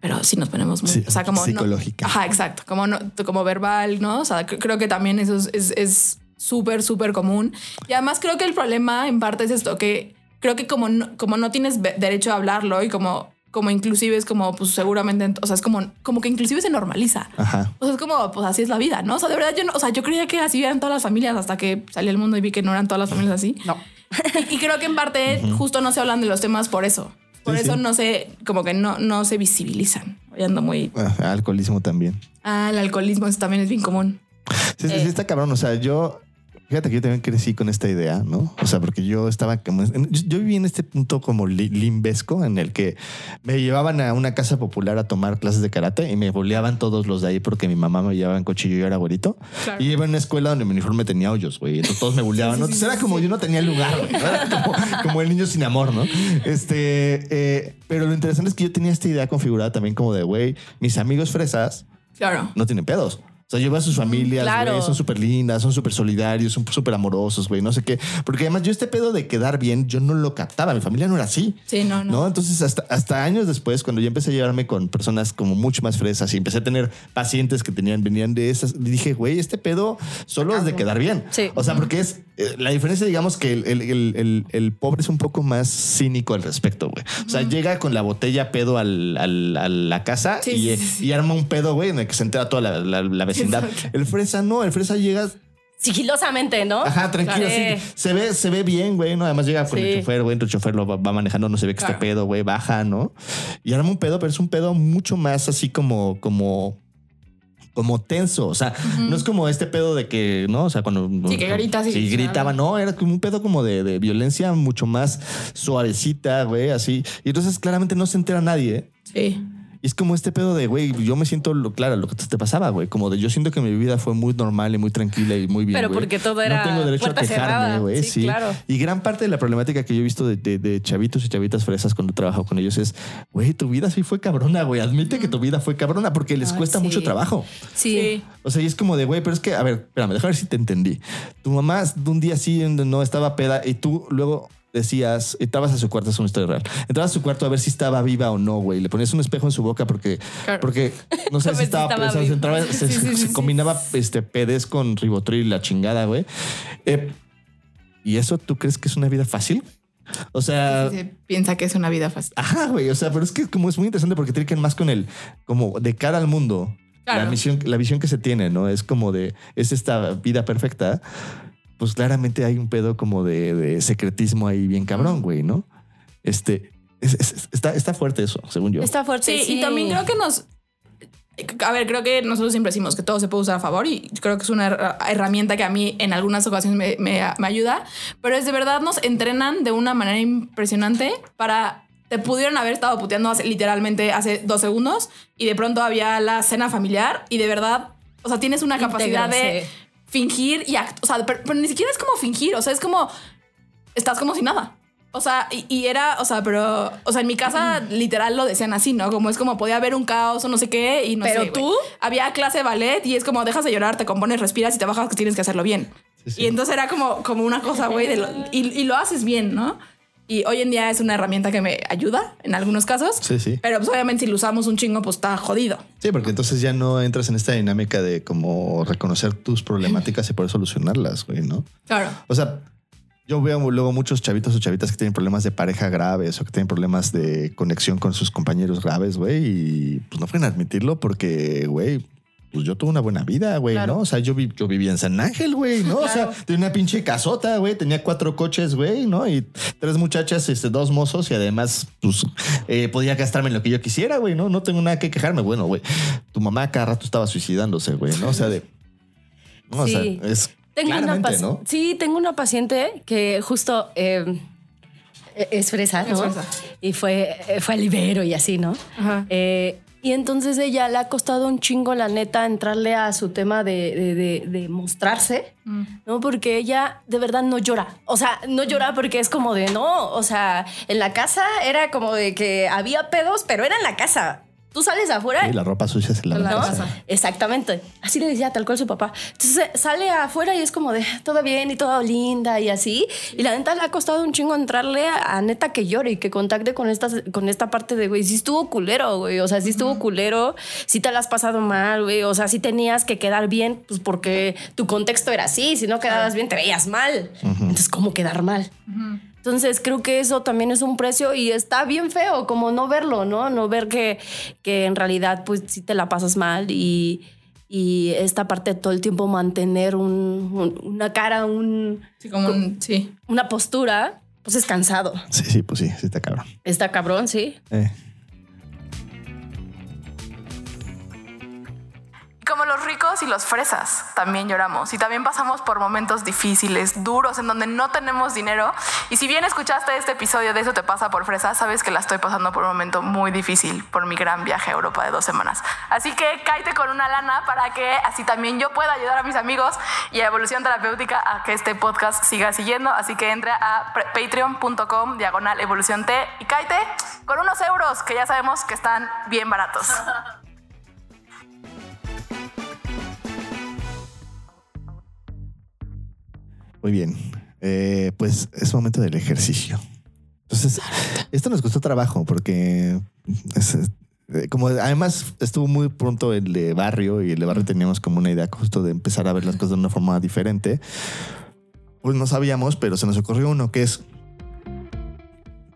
Pero sí nos ponemos muy. Sí, o sea, como. no- psicológica. ajá, exacto. Como, no, como verbal, ¿no? O sea, cre- creo que también eso es- es es súper, súper común. Y además creo que el problema en parte es esto, que creo que como no, como no tienes derecho a hablarlo y como, como inclusive es como, pues seguramente, o sea, es como, como que inclusive se normaliza. Ajá. O sea, es como, pues así es la vida, ¿no? O sea, de verdad yo no, o sea, yo creía que así eran todas las familias hasta que salí al mundo y vi que no eran todas las familias así. No. Y, y creo que en parte justo no se hablan de los temas por eso. Por Sí, eso sí. no se, como que no, no se visibilizan. Hoy ando muy... Ah, alcoholismo también. Ah, el alcoholismo eso también es bien común. Sí, sí, Eh. sí, está cabrón. O sea, yo, fíjate que yo también crecí con esta idea, ¿no? O sea, porque yo estaba como, yo, viví en este punto como li- limbesco en el que me llevaban a una casa popular a tomar clases de karate y me boleaban todos los de ahí porque mi mamá me llevaba en coche y yo era güerito. Claro. Y iba en una escuela donde mi uniforme tenía hoyos, güey. Entonces todos me boleaban, ¿no? Entonces era como yo no tenía lugar, güey. ¿no? Era como, como el niño sin amor, ¿no? Este, eh, pero lo interesante es que yo tenía esta idea configurada también como de, güey, mis amigos fresas Claro. no tienen pedos. O sea, lleva a sus familias, claro. güey, son súper lindas, son súper solidarios, son súper amorosos, güey, no sé qué. Porque además yo este pedo de quedar bien, yo no lo captaba, mi familia no era así. Sí, no, no. ¿No? Entonces, hasta, hasta años después, cuando yo empecé a llevarme con personas como mucho más fresas y empecé a tener pacientes que tenían, venían de esas, dije, güey, este pedo solo es de quedar bien. Sí. O sea, porque es eh, la diferencia, digamos, que el, el- el- pobre es un poco más cínico al respecto, güey. O sea, llega con la botella pedo al- al- a la casa Sí, y, sí. y arma un pedo, güey, en el que se entera toda la, la- la vecindad. El fresa no, el fresa llega Sigilosamente, ¿no? Ajá, tranquilo. Sí. Se ve, se ve bien, güey, ¿no? Además llega con el chofer, güey. El chofer lo va, va manejando, no se ve que Claro. este pedo, güey, baja, ¿no? Y arma un pedo, pero es un pedo mucho más así como, como, como tenso. O sea, no es como este pedo de que, ¿no? O sea, cuando. Sí, que grita, sí. Sí, gritaba, no, era como un pedo como de, de violencia mucho más suavecita, güey, así. Y entonces claramente no se entera nadie, ¿eh? Sí. Y es como este pedo de, güey, yo me siento, lo, claro, lo que te pasaba, güey. Como de, yo siento que mi vida fue muy normal y muy tranquila y muy bien. Pero porque todo era No tengo derecho a quejarme, güey. Sí, Sí, claro. Y gran parte de la problemática que yo he visto de, de- de chavitos y chavitas fresas cuando he trabajado con ellos es, güey, tu vida sí fue cabrona, güey. Admite que tu vida fue cabrona porque les cuesta sí. mucho trabajo. Sí. O sea, y es como de, güey, pero es que, a ver, espérame, déjame ver si te entendí. Tu mamá de un día así no estaba peda y tú luego decías, entrabas a su cuarto, es una historia real. Entrabas a su cuarto a ver si estaba viva o no, güey. Le ponías un espejo en su boca porque, Claro. porque no sé si estaba, estaba se, entraba- se- Sí, sí, sí, se sí. combinaba este pedez con ribotril y la chingada, güey. Eh, ¿Y eso tú crees que es una vida fácil? O sea, Se piensa que es una vida fácil. Ajá, güey. O sea, pero es que como es muy interesante porque tiene que ver más con el, como de cara al mundo. La visión, la visión que se tiene, ¿no? Es como de, es esta vida perfecta. Pues claramente hay un pedo como de, de secretismo ahí bien cabrón, güey, ¿no? Este, es- es- está, está fuerte eso, según yo. Está fuerte. Sí, y también creo que nos. A ver, creo que nosotros siempre decimos que todo se puede usar a favor y creo que es una her- herramienta que a mí en algunas ocasiones me, me- me ayuda, pero es de verdad nos entrenan de una manera impresionante para... Te pudieron haber estado puteando hace- literalmente hace dos segundos y de pronto había la cena familiar y de verdad, o sea, tienes una capacidad de. Fingir y actuar, o sea, pero, pero ni siquiera es como fingir, o sea, es como estás como si nada. O sea, y, y era, o sea, pero, o sea, en mi casa literal lo decían así, ¿no? Como es como podía haber un caos o no sé qué y no Pero sé, tú- güey. Había clase de ballet y es como dejas de llorar, te compones, respiras y te bajas que tienes que hacerlo bien. Sí, sí. Y entonces era como, como una cosa, güey, y lo haces bien, ¿no? Y hoy en día es una herramienta que me ayuda en algunos casos. Sí, sí. Pero pues obviamente si lo usamos un chingo, pues está jodido. Sí, porque entonces ya no entras en esta dinámica de como reconocer tus problemáticas y poder solucionarlas, güey, ¿no? Claro. O sea, yo veo luego muchos chavitos o chavitas que tienen problemas de pareja graves o que tienen problemas de conexión con sus compañeros graves, güey, y pues no pueden admitirlo porque, güey, pues yo tuve una buena vida, güey, Claro. ¿no? O sea, yo, vi- yo vivía en San Ángel, güey, ¿no? O sea, tenía una pinche casota, güey, tenía cuatro coches, güey, ¿no? Y tres muchachas, este, dos mozos y además, pues, eh, podía gastarme en lo que yo quisiera, güey, ¿no? No tengo nada que quejarme. Bueno, güey, tu mamá cada rato estaba suicidándose, güey, ¿no? O sea, de... no, O sea, Sí. es Tengo una claramente, paci- ¿no? Sí, tengo una paciente que justo eh, es fresa, ¿no? Es fresa. Y fue, eh, fue al Ibero y así, ¿no? Ajá. Eh, y entonces ella le ha costado un chingo, la neta, entrarle a su tema de, de- de- de mostrarse, ¿no? Porque ella de verdad no llora. O sea, no llora porque es como de no. O sea, en la casa era como de que había pedos, pero era en la casa. Tú sales afuera Sí, la ropa sucia se la La ¿no? casa. Exactamente. Así le decía tal cual su papá. Entonces eh, sale afuera y es como de todo bien y todo linda y así. Y la neta le ha costado un chingo entrarle a, a neta que llore y que contacte con esta, con esta parte de, güey, sí estuvo culero, güey. O sea, sí estuvo culero, sí te la has pasado mal, güey. O sea, sí tenías que quedar bien, pues porque tu contexto era así. Si no quedabas bien, te veías mal. Entonces, ¿cómo quedar mal? Entonces creo que eso también es un precio y está bien feo como no verlo, ¿no? No ver que, que en realidad pues sí te la pasas mal y, y esta parte de todo el tiempo mantener un- un- una cara, un, Sí, como un, sí. una postura, pues es cansado. Sí, sí, pues sí, sí está cabrón. Está cabrón, sí. Eh. Como los ricos y los fresas, también lloramos y también pasamos por momentos difíciles, duros, en donde no tenemos dinero. Y si bien escuchaste este episodio de Eso te pasa por fresas, sabes que la estoy pasando por un momento muy difícil por mi gran viaje a Europa de dos semanas. Así que cállate con una lana para que así también yo pueda ayudar a mis amigos y a Evolución Terapéutica a que este podcast siga siguiendo. Así que entra a patreon.com diagonal evolución T y cállate con unos euros que ya sabemos que están bien baratos. Muy bien. Eh, pues es momento del ejercicio. Entonces, esto nos costó trabajo porque es, eh, como además estuvo muy pronto el de barrio y el de barrio teníamos como una idea justo de empezar a ver las cosas de una forma diferente. Pues no sabíamos, pero se nos ocurrió uno que es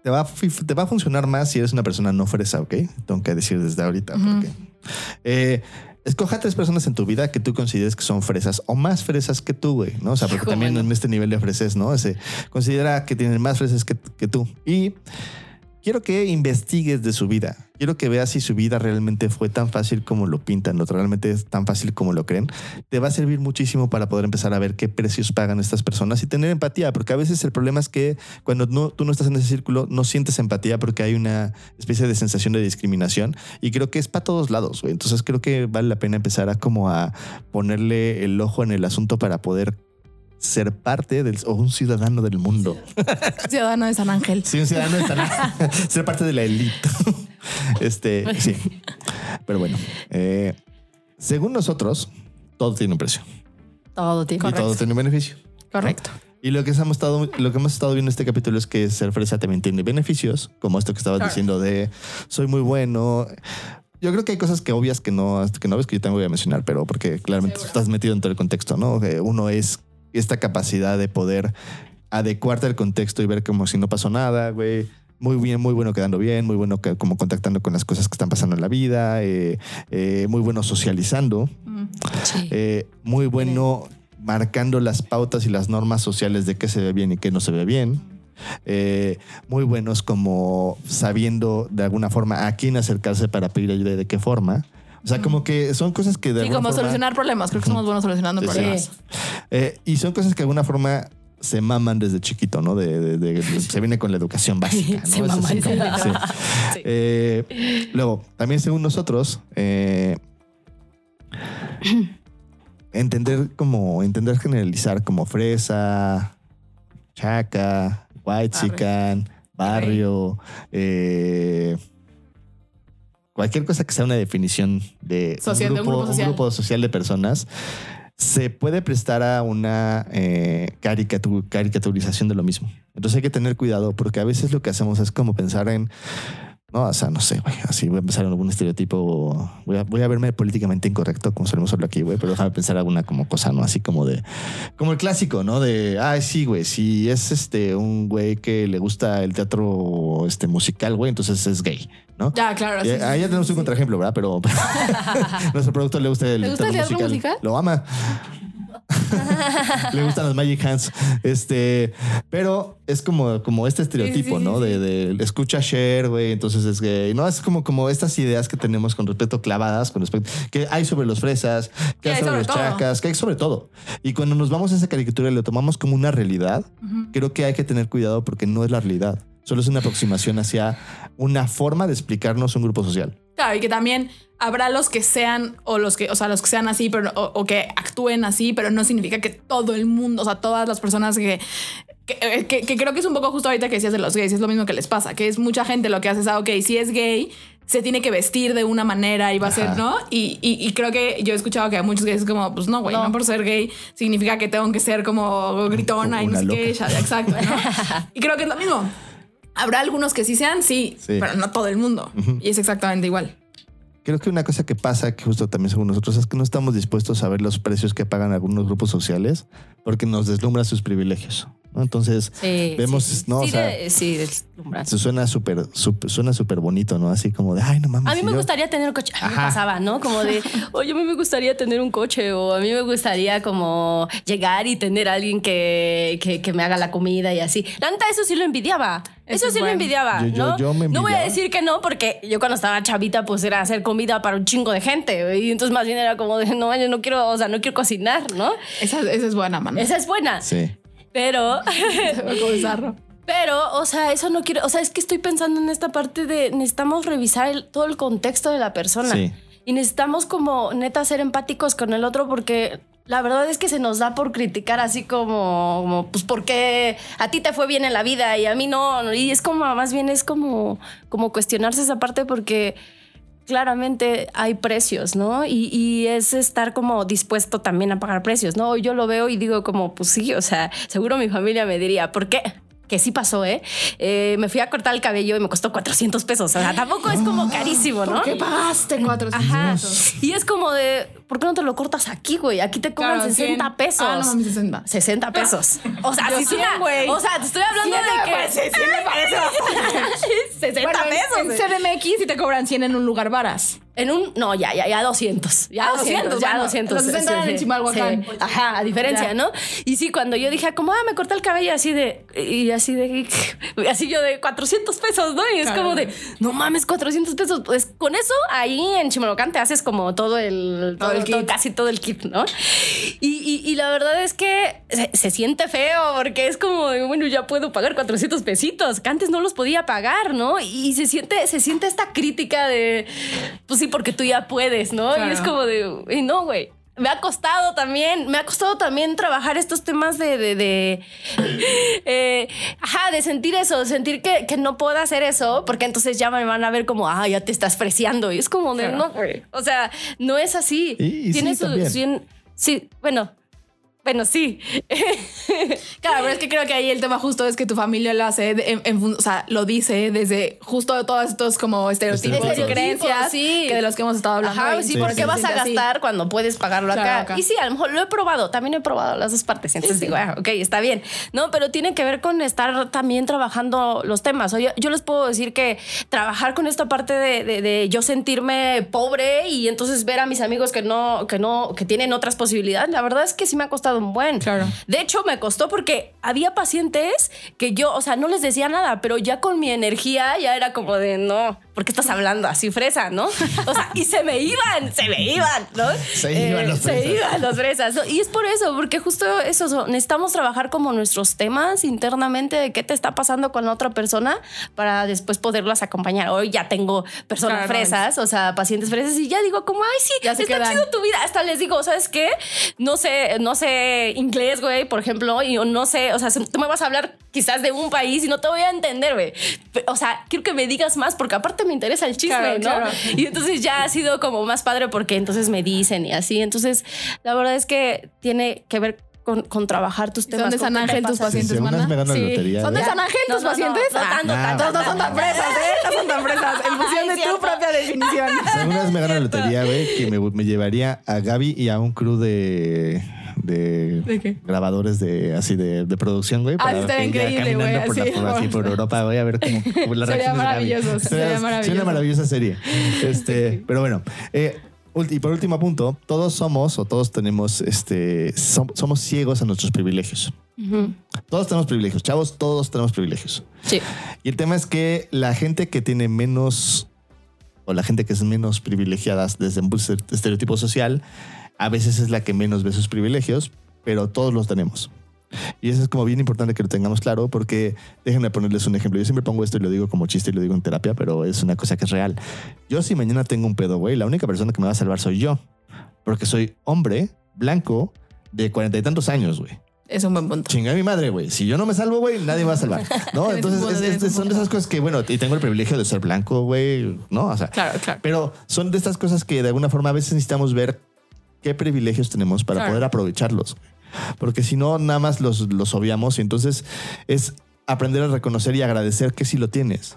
te va, te va a funcionar más si eres una persona no fresa, ¿ok? Tengo que decir desde ahorita. porque, eh, Escoja tres personas en tu vida que tú consideres que son fresas o más fresas que tú, güey, ¿no? O sea, porque Hijo, también en este nivel de fresas, ¿no? Ese, considera que tienen más fresas que, que tú. Y quiero que investigues de su vida. Quiero que veas si su vida realmente fue tan fácil como lo pintan, o realmente es tan fácil como lo creen. Te va a servir muchísimo para poder empezar a ver qué precios pagan estas personas y tener empatía, porque a veces el problema es que cuando no, tú no estás en ese círculo no sientes empatía porque hay una especie de sensación de discriminación y creo que es para todos lados, güey. Entonces creo que vale la pena empezar a como a ponerle el ojo en el asunto para poder ser parte del, o un ciudadano del mundo. Ciudadano de San Ángel. Sí, un ciudadano de San Ángel. ser parte de la élite. Este, sí. Pero bueno, eh, según nosotros, todo tiene un precio Todo tiene. y todo tiene un beneficio. Correcto. Y lo que hemos estado, lo que hemos estado viendo en este capítulo es que ser fresa también tiene beneficios, como esto que estabas Claro. diciendo de soy muy bueno. Yo creo que hay cosas que obvias que no, que no ves que yo también voy a mencionar, pero porque claramente estás metido en todo el contexto, ¿no? Que uno es esta capacidad de poder adecuarte al contexto y ver como si no pasó nada, güey. Muy bien, muy bueno quedando bien, muy bueno que- como contactando con las cosas que están pasando en la vida, eh, eh, muy bueno socializando. Sí. Eh, muy bueno marcando las pautas y las normas sociales de qué se ve bien y qué no se ve bien. Eh, muy buenos como sabiendo de alguna forma a quién acercarse para pedir ayuda y de qué forma. O sea, como que son cosas que de Sí, como forma- solucionar problemas. Creo que somos buenos solucionando Sí, sí. problemas. Eh, y son cosas que de alguna forma se maman desde chiquito, ¿no? De, de- de- de- se viene con la educación básica, ¿no? Se Es maman. como- sí. Sí. Eh, luego, también según nosotros, eh, entender como, entender generalizar como fresa, chaca, white chican, barrio, eh, cualquier cosa que sea una definición de Social, un, de un grupo, un social. grupo social de personas, se puede prestar a una eh, caricatu- caricaturización de lo mismo. Entonces hay que tener cuidado porque a veces lo que hacemos es como pensar en, no, o sea, no sé, güey, así voy a pensar en algún estereotipo, voy a, voy a verme políticamente incorrecto, como solemos hablar aquí, güey, pero déjame pensar alguna como cosa, ¿no? Así como de, como el clásico, ¿no? De, ay, sí, güey, si es este un güey que le gusta el teatro este musical, güey, entonces es gay, ¿no? Ya, claro. sí, Y sí, ahí ya tenemos sí. un contraejemplo, ¿verdad? Pero nuestro productor le gusta el, ¿Le gusta el teatro musical? Lo ama. le gustan las Magic Hands. Este, pero es como, como este estereotipo, Sí, sí, ¿no? sí, De, de escucha share, güey, entonces es gay. No, es como, como estas ideas que tenemos con respecto clavadas, con respecto que hay sobre los fresas, que hay sobre los todo. chacas, que hay sobre todo. Y cuando nos vamos a esa caricatura y lo tomamos como una realidad, creo que hay que tener cuidado porque no es la realidad. Solo es una aproximación hacia una forma de explicarnos un grupo social. Claro, y que también habrá los que sean, o los que, o sea, los que sean así, pero, o, o que actúen así, pero no significa que todo el mundo, o sea, todas las personas que, que, eh, que- que creo que es un poco justo ahorita que decías de los gays, es lo mismo que les pasa, que es mucha gente lo que hace es, ah, ok, si es gay, se tiene que vestir de una manera y va a ser, Ajá. ¿no? Y, y- y creo que yo he escuchado que a muchos gays es como, pues no, güey, no. No. por ser gay significa que tengo que ser como gritona y no sé qué, exacto, ¿no? y creo que es lo mismo. Habrá algunos que sí sean, sí, Sí. pero no todo el mundo. Y es exactamente igual. Creo que una cosa que pasa, que justo también según nosotros, es que no estamos dispuestos a ver los precios que pagan algunos grupos sociales porque nos deslumbra sus privilegios. ¿No? Entonces, Sí, vemos, sí, sí. ¿no? O sea, de- sí, deslumbrante. suena súper, suena súper bonito, ¿no? Así como de, ay, no mames. A mí me yo- gustaría tener un coche. A mí me pasaba, ¿no? Como de, oye, a mí me gustaría tener un coche o a mí me gustaría como llegar y tener a alguien que, que, que me haga la comida y así. La neta, eso sí lo envidiaba. Eso Eso, es sí lo envidiaba, Yo- yo- ¿no? yo me no voy a envidiaba. decir que no porque yo cuando estaba chavita pues era hacer comida para un chingo de gente y entonces más bien era como de, no, yo no quiero, o sea, no quiero cocinar, ¿no? Esa, esa es buena, mano. Esa es buena, Sí. Pero... Pero, o sea, eso no quiero. O sea, es que estoy pensando en esta parte de necesitamos revisar el- todo el contexto de la persona. Sí. Y necesitamos, como neta, ser empáticos con el otro porque la verdad es que se nos da por criticar así como, como pues, porque a ti te fue bien en la vida y a mí no. Y es como, más bien es como, como cuestionarse esa parte porque claramente hay precios, ¿no? Y, y es estar como dispuesto también a pagar precios, ¿no? Yo lo veo y digo como, pues sí, o sea, seguro mi familia me diría, ¿por qué? Que sí pasó, ¿eh? Eh, Me fui a cortar el cabello y me costó 400 pesos. O sea, tampoco es como carísimo, ¿no? ¿Qué pagaste? 400 Ajá. pesos. Y es como de, ¿por qué no te lo cortas aquí, güey? Aquí te cobran Claro, 60 100. pesos. Ah, no mames, 60. 60 pesos. O sea, Yo es 100, una- güey. O sea, te estoy hablando 100 de que. parece, 100 me parece bastante. 60 Bueno, en- pesos. En CDMX y te cobran 100 en un lugar varas. En un, no, ya, ya, ya 200. Ya Ah, 200, 200, ya bueno, 200. los 60 eran en Chimalhuacán. Sí. Ajá, a diferencia, Ya. ¿no? Y sí, cuando yo dije, como, ah, me corté el cabello así de, y así de, así yo de 400 pesos, ¿no? Y es Claro. como de, no mames, 400 pesos. Pues con eso, ahí en Chimalhuacán te haces como todo el, Todo el kit. casi todo el kit, ¿no? Y, y- y la verdad es que se, se siente feo porque es como, bueno, ya puedo pagar 400 pesitos, que antes no los podía pagar, ¿no? Y se siente, se siente esta crítica de, pues sí, porque tú ya puedes, ¿no? Claro. Y es como de, "Ey, no, güey. Me ha costado también, me ha costado también trabajar estos temas de, de, de, eh, ajá, de sentir eso, sentir que, que no puedo hacer eso, porque entonces ya me van a ver como, ah, ya te estás preciando. Y es como de, Claro. no. O sea, no es así. Y- y Tiene sí, su, su- sí, bueno, bueno, sí. Pero es que creo que ahí el tema justo es que tu familia lo hace, de- en- en fun- o sea, lo dice desde justo todos estos como estereotipos, y creencias Sí. que de los que hemos estado hablando. Ajá, sí, ¿por qué vas a así. gastar cuando puedes pagarlo Claro, acá? acá. Y sí, a lo mejor lo he probado, también he probado las dos partes. Entonces Sí, digo, ah, ok, está bien. No, pero tiene que ver con estar también trabajando los temas. Oye, yo les puedo decir que trabajar con esta parte de, de- de yo sentirme pobre y entonces ver a mis amigos que no, que no, que tienen otras posibilidades, la verdad es que sí me ha costado un buen. Claro. De hecho, me costó porque había pacientes que yo, o sea, no les decía nada, pero ya con mi energía ya era como de no, ¿por qué estás hablando así fresa, no? O sea, y se me iban, se me iban, ¿no? Eh, Se iban los Se fresas. iban los fresas. ¿no? Y es por eso, porque justo eso, so- necesitamos trabajar como nuestros temas internamente de qué te está pasando con la otra persona para después poderlas acompañar. Hoy ya tengo personas Claro, fresas, o sea, pacientes fresas y ya digo como, ay, sí, Ya se está quedan. chido tu vida. Hasta les digo, ¿sabes qué? No sé, no sé inglés, güey, por ejemplo, y no sé, o sea, tú me vas a hablar quizás de un país y no te voy a entender, güey. O sea, quiero que me digas más porque aparte me interesa el chisme, Claro, ¿no? claro. Y entonces ya ha sido como más padre porque entonces me dicen y así. Entonces, la verdad es que tiene que ver con, con trabajar tus ¿Son temas. de con San Ángel tus pacientes, mana? me Sí. lotería. ¿Son de. San Ángel tus no, no, pacientes? no tanto, Ah, tanto, no, no son tan fresas, ¿eh? No son tan fresas. En función de tu propia definición. Algunas me ganan la lotería, güey, que me, me llevaría a Gaby y a un crew de. De, ¿De qué? grabadores de así de, de producción, güey. Ah, ya increíble, güey, por, así, así. Europa, voy a ver cómo, cómo la Sería maravilloso, sería maravilloso. una maravillosa serie. Este, pero bueno, eh, y por último punto, todos somos o todos tenemos, este, som- somos ciegos a nuestros privilegios. Todos tenemos privilegios, chavos, todos tenemos privilegios. Sí. Y el tema es que la gente que tiene menos o la gente que es menos privilegiada desde un estereotipo social, a veces es la que menos ve sus privilegios, pero todos los tenemos. Y eso es como bien importante que lo tengamos claro porque déjenme ponerles un ejemplo. Yo siempre pongo esto y lo digo como chiste y lo digo en terapia, pero es una cosa que es real. Yo si mañana tengo un pedo, güey, la única persona que me va a salvar soy yo. Porque soy hombre, blanco, de cuarenta y tantos años, güey. Es un buen punto. Chinga mi madre, güey. Si yo no me salvo, güey, nadie me va a salvar. ¿No? Entonces, es- es- un son de esas cosas que, bueno, y tengo el privilegio de ser blanco, güey, ¿no? O sea, Claro, claro. pero son de estas cosas que de alguna forma a veces necesitamos ver qué privilegios tenemos para Claro. poder aprovecharlos. Porque si no, nada más los, los obviamos y entonces es aprender a reconocer y agradecer que sí lo tienes.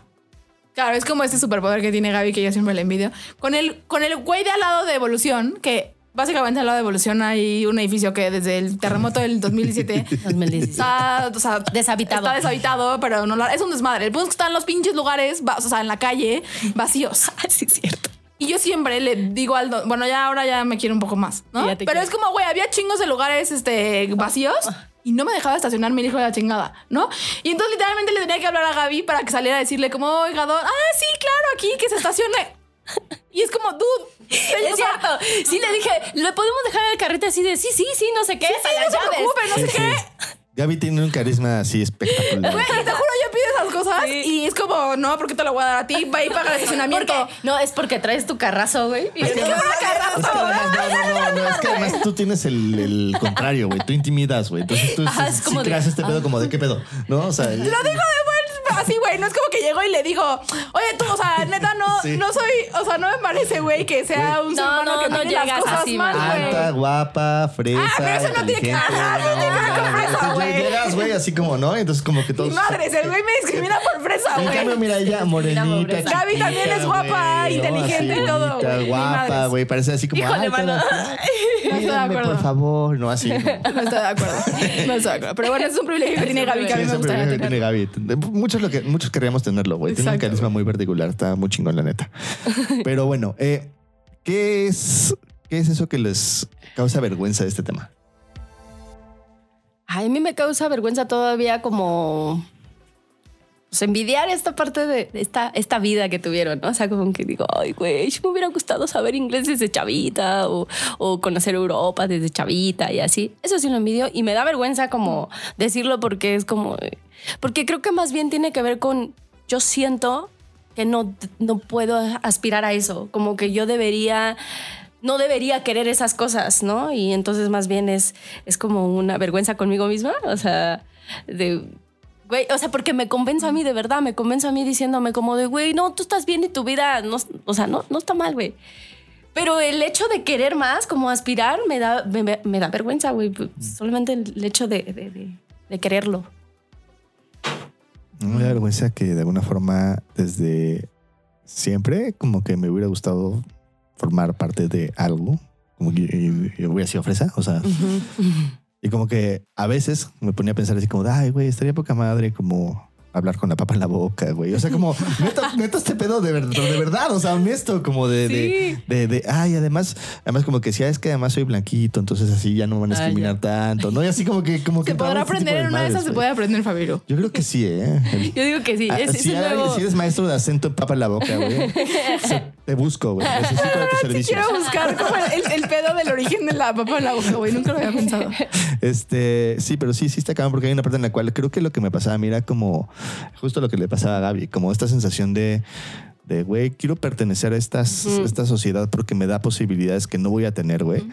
Claro, es como este superpoder que tiene Gaby que yo siempre le envidio. Con el, con el güey de al lado de Evolución, que básicamente al lado de Evolución hay un edificio que desde el terremoto del 2017 2017. está o sea, Deshabitado. Está deshabitado, pero no lo- es un desmadre. El punto es que están los pinches lugares, o sea, en la calle, vacíos. sí, es cierto. Y yo siempre le digo al don- bueno, ya ahora ya me quiero un poco más, ¿no? Pero quiero. es como, güey, había chingos de lugares este, vacíos y no me dejaba estacionar mi hijo de la chingada, ¿no? Y entonces literalmente le tenía que hablar a Gaby para que saliera a decirle como, oiga, don, ah, sí, claro, aquí, que se estacione. Y es como, dude. Es cierto. Sí, le dije, ¿le podemos dejar el carrito así de sí, sí, sí, no sé qué? Sí, a sí, las no se llaves? preocupe, no sé Sí, qué. sí. Gaby tiene un carisma así espectacular. Güey, te juro, yo pido esas cosas Sí. y es como, no, porque te lo voy a dar a ti, va y paga el estacionamiento. No, es porque traes tu carrazo, güey. Y Es que carrazo, además, no, no, no, no, es que además tú tienes el, el contrario, güey. Tú intimidas, güey. Entonces tú Ajá, sí- es como sí de- creas este pedo como de qué pedo, ¿no? O sea, Lo digo de así, güey. No es como que llego y le digo, oye, tú, o sea, neta, no, Sí. no soy, o sea, no me parece, güey, que sea un ser No, humano no, que no tiene las llegas cosas así, mal, güey. alta, guapa, fresa, Ah, pero eso no tiene que- ajá, no tiene que ver con fresa, güey. Llegas, güey, así como, ¿no? Entonces como que todos... Mi madre, el güey me discrimina por fresa, En cambio, güey. mira, ella morenita. Gaby también es guapa, ¿no? inteligente y todo, Guapa, güey, parece así como, Híjole, ay, mano. todas- de Mírame, acuerdo. por favor, no así. No estoy de acuerdo. No estoy de acuerdo. Pero bueno, es un privilegio que tiene Gaby que a mí me Gaby. Muchos, lo que, muchos querríamos tenerlo, güey. Tiene un carisma muy particular. Está muy chingón, la neta. Pero bueno, eh, ¿Qué es, ¿Qué es eso que les causa vergüenza de este tema? Ay, a mí me causa vergüenza todavía como pues, envidiar esta parte de esta, esta vida que tuvieron, ¿no? O sea, como que digo, ay, güey, me hubiera gustado saber inglés desde chavita o, o conocer Europa desde chavita y así. Eso sí lo envidio y me da vergüenza como decirlo porque es como, porque creo que más bien tiene que ver con, yo siento que no, no puedo aspirar a eso, como que yo debería no debería querer esas cosas, ¿no? Y entonces más bien es, es como una vergüenza conmigo misma, o sea, de, güey, o sea, porque me convenzo a mí de verdad, me convenzo a mí diciéndome como de, güey, no, tú estás bien y tu vida, no, o sea, no, no está mal, güey. Pero el hecho de querer más, como aspirar, me da, me, me da vergüenza, güey. Pues, Solamente el hecho de, de, de, de quererlo. Me da vergüenza que de alguna forma desde siempre como que me hubiera gustado formar parte de algo, como que yo, yo hubiera sido fresa, o sea, y como que a veces me ponía a pensar así como, ay, güey, estaría poca madre como hablar con la papa en la boca, güey. O sea, como, neta, neta este pedo de, ver- de verdad, o sea, honesto, como de, de, de, de- ay, además, además como que decía, es que además soy blanquito, entonces así ya no van a discriminar tanto, ¿no? Y así como que, como que Se podrá este aprender en una de esas, se puede aprender, Fabiro. Yo creo que sí, ¿eh? Yo digo que sí, Ah, es, es si, hay- nuevo- si eres maestro de acento en papa en la boca, güey, te busco, güey. Necesito de tus servicios. Quiero buscar como el, el pedo del origen de la papa en la boca, güey. Nunca lo había pensado. Este, sí, pero sí, sí está cabrón porque hay una parte en la cual creo que lo que me pasaba a mí era como justo lo que le pasaba a Gaby, como esta sensación de, de güey, quiero pertenecer a estas, esta sociedad porque me da posibilidades que no voy a tener, güey.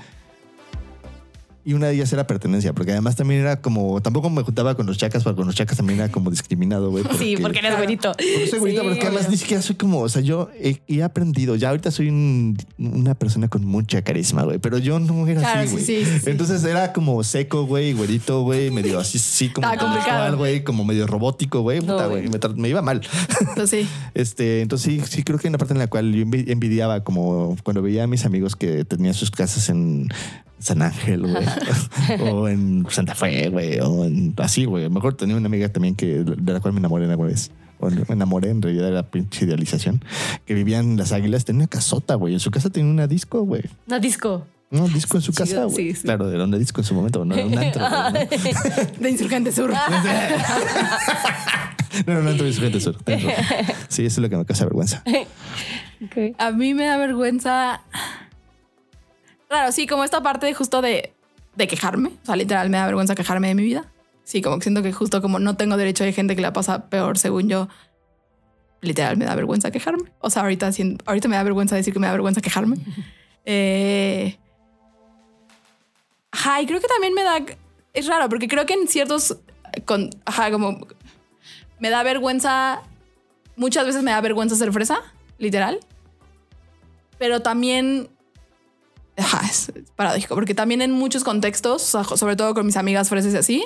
Y una de ellas era pertenencia, porque además también era como, tampoco me juntaba con los chacas, porque con los chacas también era como discriminado, güey. Sí, porque eres bonito. Porque soy bonita, Sí, pero es que además ni siquiera soy como, o sea, yo he, he aprendido, ya ahorita soy un- una persona con mucha carisma, güey, pero yo no era Claro, así, sí, güey. sí, sí, sí. Entonces era como seco, güey, güerito, güey, medio así, sí, como casual, güey, como medio robótico, güey, No, me, me iba mal. Entonces sí. Este, entonces sí, sí creo que hay una parte en la cual yo envi- envidiaba como cuando veía a mis amigos que tenían sus casas en San Ángel, güey, o en Santa Fe, güey, o en así, güey. Mejor tenía una amiga también que de la cual me enamoré alguna vez. O me enamoré, en realidad era pinche idealización. Que vivía en Las Águilas, tenía una casota, güey. En su casa tenía una disco, güey. Una disco. No, un disco en su casa, güey. sí, sí. Claro, era un disco en su momento, no era un antro. ¿no? De Insurgente Sur. No, no, no, antro de su gente sur. Sí, eso es lo que me causa vergüenza. Ok. A mí me da vergüenza. Claro, sí, como esta parte justo de, de quejarme. O sea, literal, me da vergüenza quejarme de mi vida. Sí, como que siento que justo como no tengo derecho, hay gente que la pasa peor según yo. Literal, me da vergüenza quejarme. O sea, ahorita, ahorita me da vergüenza decir que me da vergüenza quejarme. Eh, Ajá, y creo que también me da. Es raro, porque creo que en ciertos. Con, ajá, como. Me da vergüenza. Muchas veces me da vergüenza ser fresa, literal. Pero también. Ajá, es paradójico, porque también en muchos contextos, sobre todo con mis amigas fresas y así,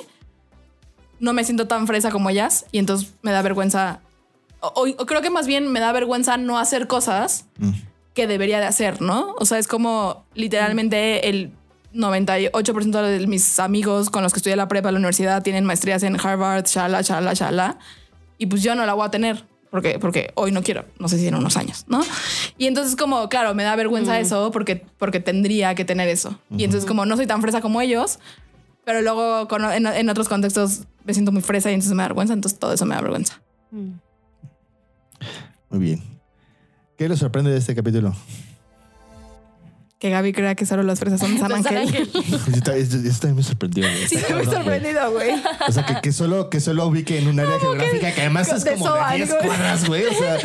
no me siento tan fresa como ellas y entonces me da vergüenza. O- o creo que más bien me da vergüenza no hacer cosas Mm. que debería de hacer, ¿no? O sea, es como literalmente el 98% de mis amigos con los que estudié la prepa, la universidad, tienen maestrías en Harvard, shala, shala, shala. Y pues yo no la voy a tener porque, porque hoy no quiero, no sé si en unos años, ¿no? Y entonces como, claro, me da vergüenza eso porque, porque tendría que tener eso. Y entonces como no soy tan fresa como ellos, pero luego con- en, en otros contextos me siento muy fresa y entonces me da vergüenza, entonces todo eso me da vergüenza. Muy bien. ¿Qué les sorprende de este capítulo? Que Gaby crea que solo las fresas son de San Ángel. Eso también me sorprendió. güey. Sí, güey. sorprendido, güey. O sea, que, que solo, que solo ubique en un área geográfica que además es como de 10 güey. cuadras, güey. O sea,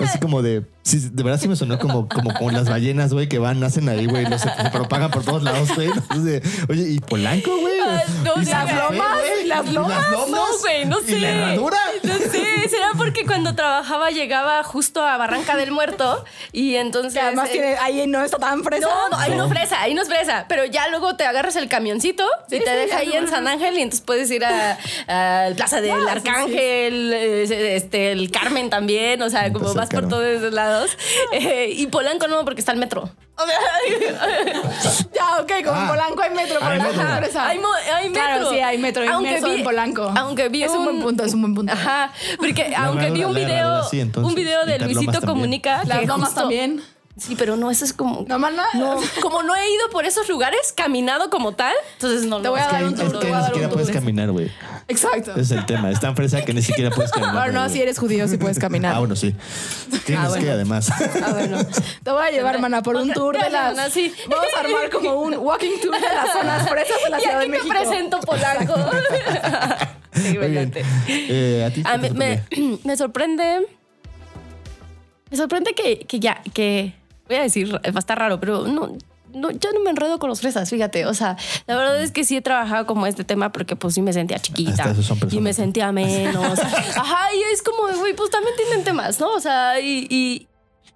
así como de. sí, de verdad sí me sonó como, como, como las ballenas, güey, que van, nacen ahí, güey, no se, se propagan por todos lados, güey. Entonces, oye, ¿y Polanco, güey? Ah, no, ¿Y sí, Santa las Fe, lomas, güey? las ¿Y lomas? No, güey, no sé. ¿Y la herradura? No sé, será porque cuando trabajaba llegaba justo a Barranca del Muerto y entonces. Que además eh, tiene, ahí no está tan fresa. No, no, ahí no fresa, ahí no es fresa. Pero ya luego te agarras el camioncito y te sí, deja ahí no, en San. Ángel y entonces puedes ir a, a Plaza del Ah, sí, Arcángel, este, el Carmen también, o sea, como vas por todos esos lados. Eh, y Polanco no, porque está el metro. O sea, Ya, ok, como en Ah, Polanco hay metro, hay Polanco metro. hay, mo- hay metro. Claro, sí, hay metro inmenso en Polanco. Aunque vi Es un buen punto, es un buen punto. Ajá, porque La aunque vi un la video, herradura sí, entonces. un video de Luisito. Comunica Las que lomas también. Sí, pero no, eso es como. No, mana. No, como no he ido por esos lugares, caminado como tal, entonces no Te voy a Es que, dar un es tour, que te voy a ni siquiera puedes caminar, güey. Exacto. Ese es el tema. Es tan fresa que ni siquiera puedes caminar. Bueno, no, güey. si eres judío, sí puedes caminar. Ah, bueno, sí. Tienes bueno. que además. Ah, bueno. Te voy a llevar, mana, por un tour de las. sí. Vamos a armar como un walking tour de las zonas fresas de la Y Ciudad de aquí me México. presento polaco. Sí, Muy bien. Eh, a ti. Ah, ¿qué me, te me, sorprende? me sorprende. Me sorprende que, que ya, que voy a decir, va a estar raro, pero no, no, yo no me enredo con los fresas, fíjate. O sea, la verdad es que sí he trabajado como este tema porque pues sí me sentía chiquita y me sentía menos. Ajá, y es como, güey, pues también tienen temas, ¿no? O sea, y, y,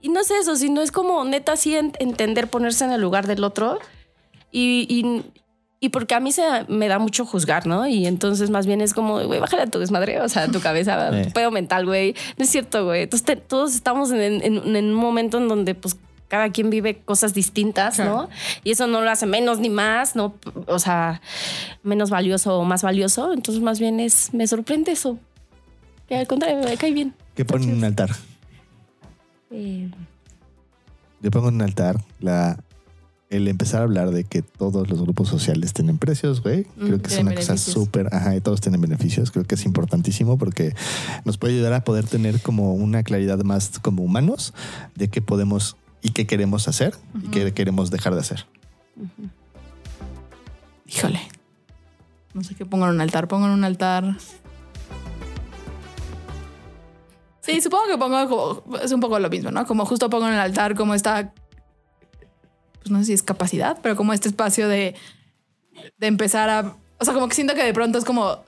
y no es eso, sino es como neta sí en- entender ponerse en el lugar del otro y, y, y porque a mí se me da mucho juzgar, ¿no? Y entonces más bien es como, güey, bájale a tu desmadre, o sea, a tu cabeza, tu pedo mental, güey. No es cierto, güey. Entonces te- todos estamos en, en- en un momento en donde pues cada quien vive cosas distintas, ¿no? Y eso no lo hace menos ni más, ¿no? O sea, menos valioso o más valioso. Entonces más bien es, me sorprende eso. Que al contrario, me cae bien. ¿Qué ponen en un altar? Eh, Yo pongo en un altar la, el empezar a hablar de que todos los grupos sociales tienen precios, güey. Creo que es una cosa súper, ajá, y todos tienen beneficios. Creo que es importantísimo porque nos puede ayudar a poder tener como una claridad más como humanos de qué podemos y qué queremos hacer y qué queremos dejar de hacer. Híjole. No sé qué pongo en un altar. Pongo en un altar. Sí, supongo que pongo como. Es un poco lo mismo, ¿no? Como justo pongo en el altar como esta. Pues no sé si es capacidad, pero como este espacio de. De empezar a. O sea, como que siento que de pronto es como.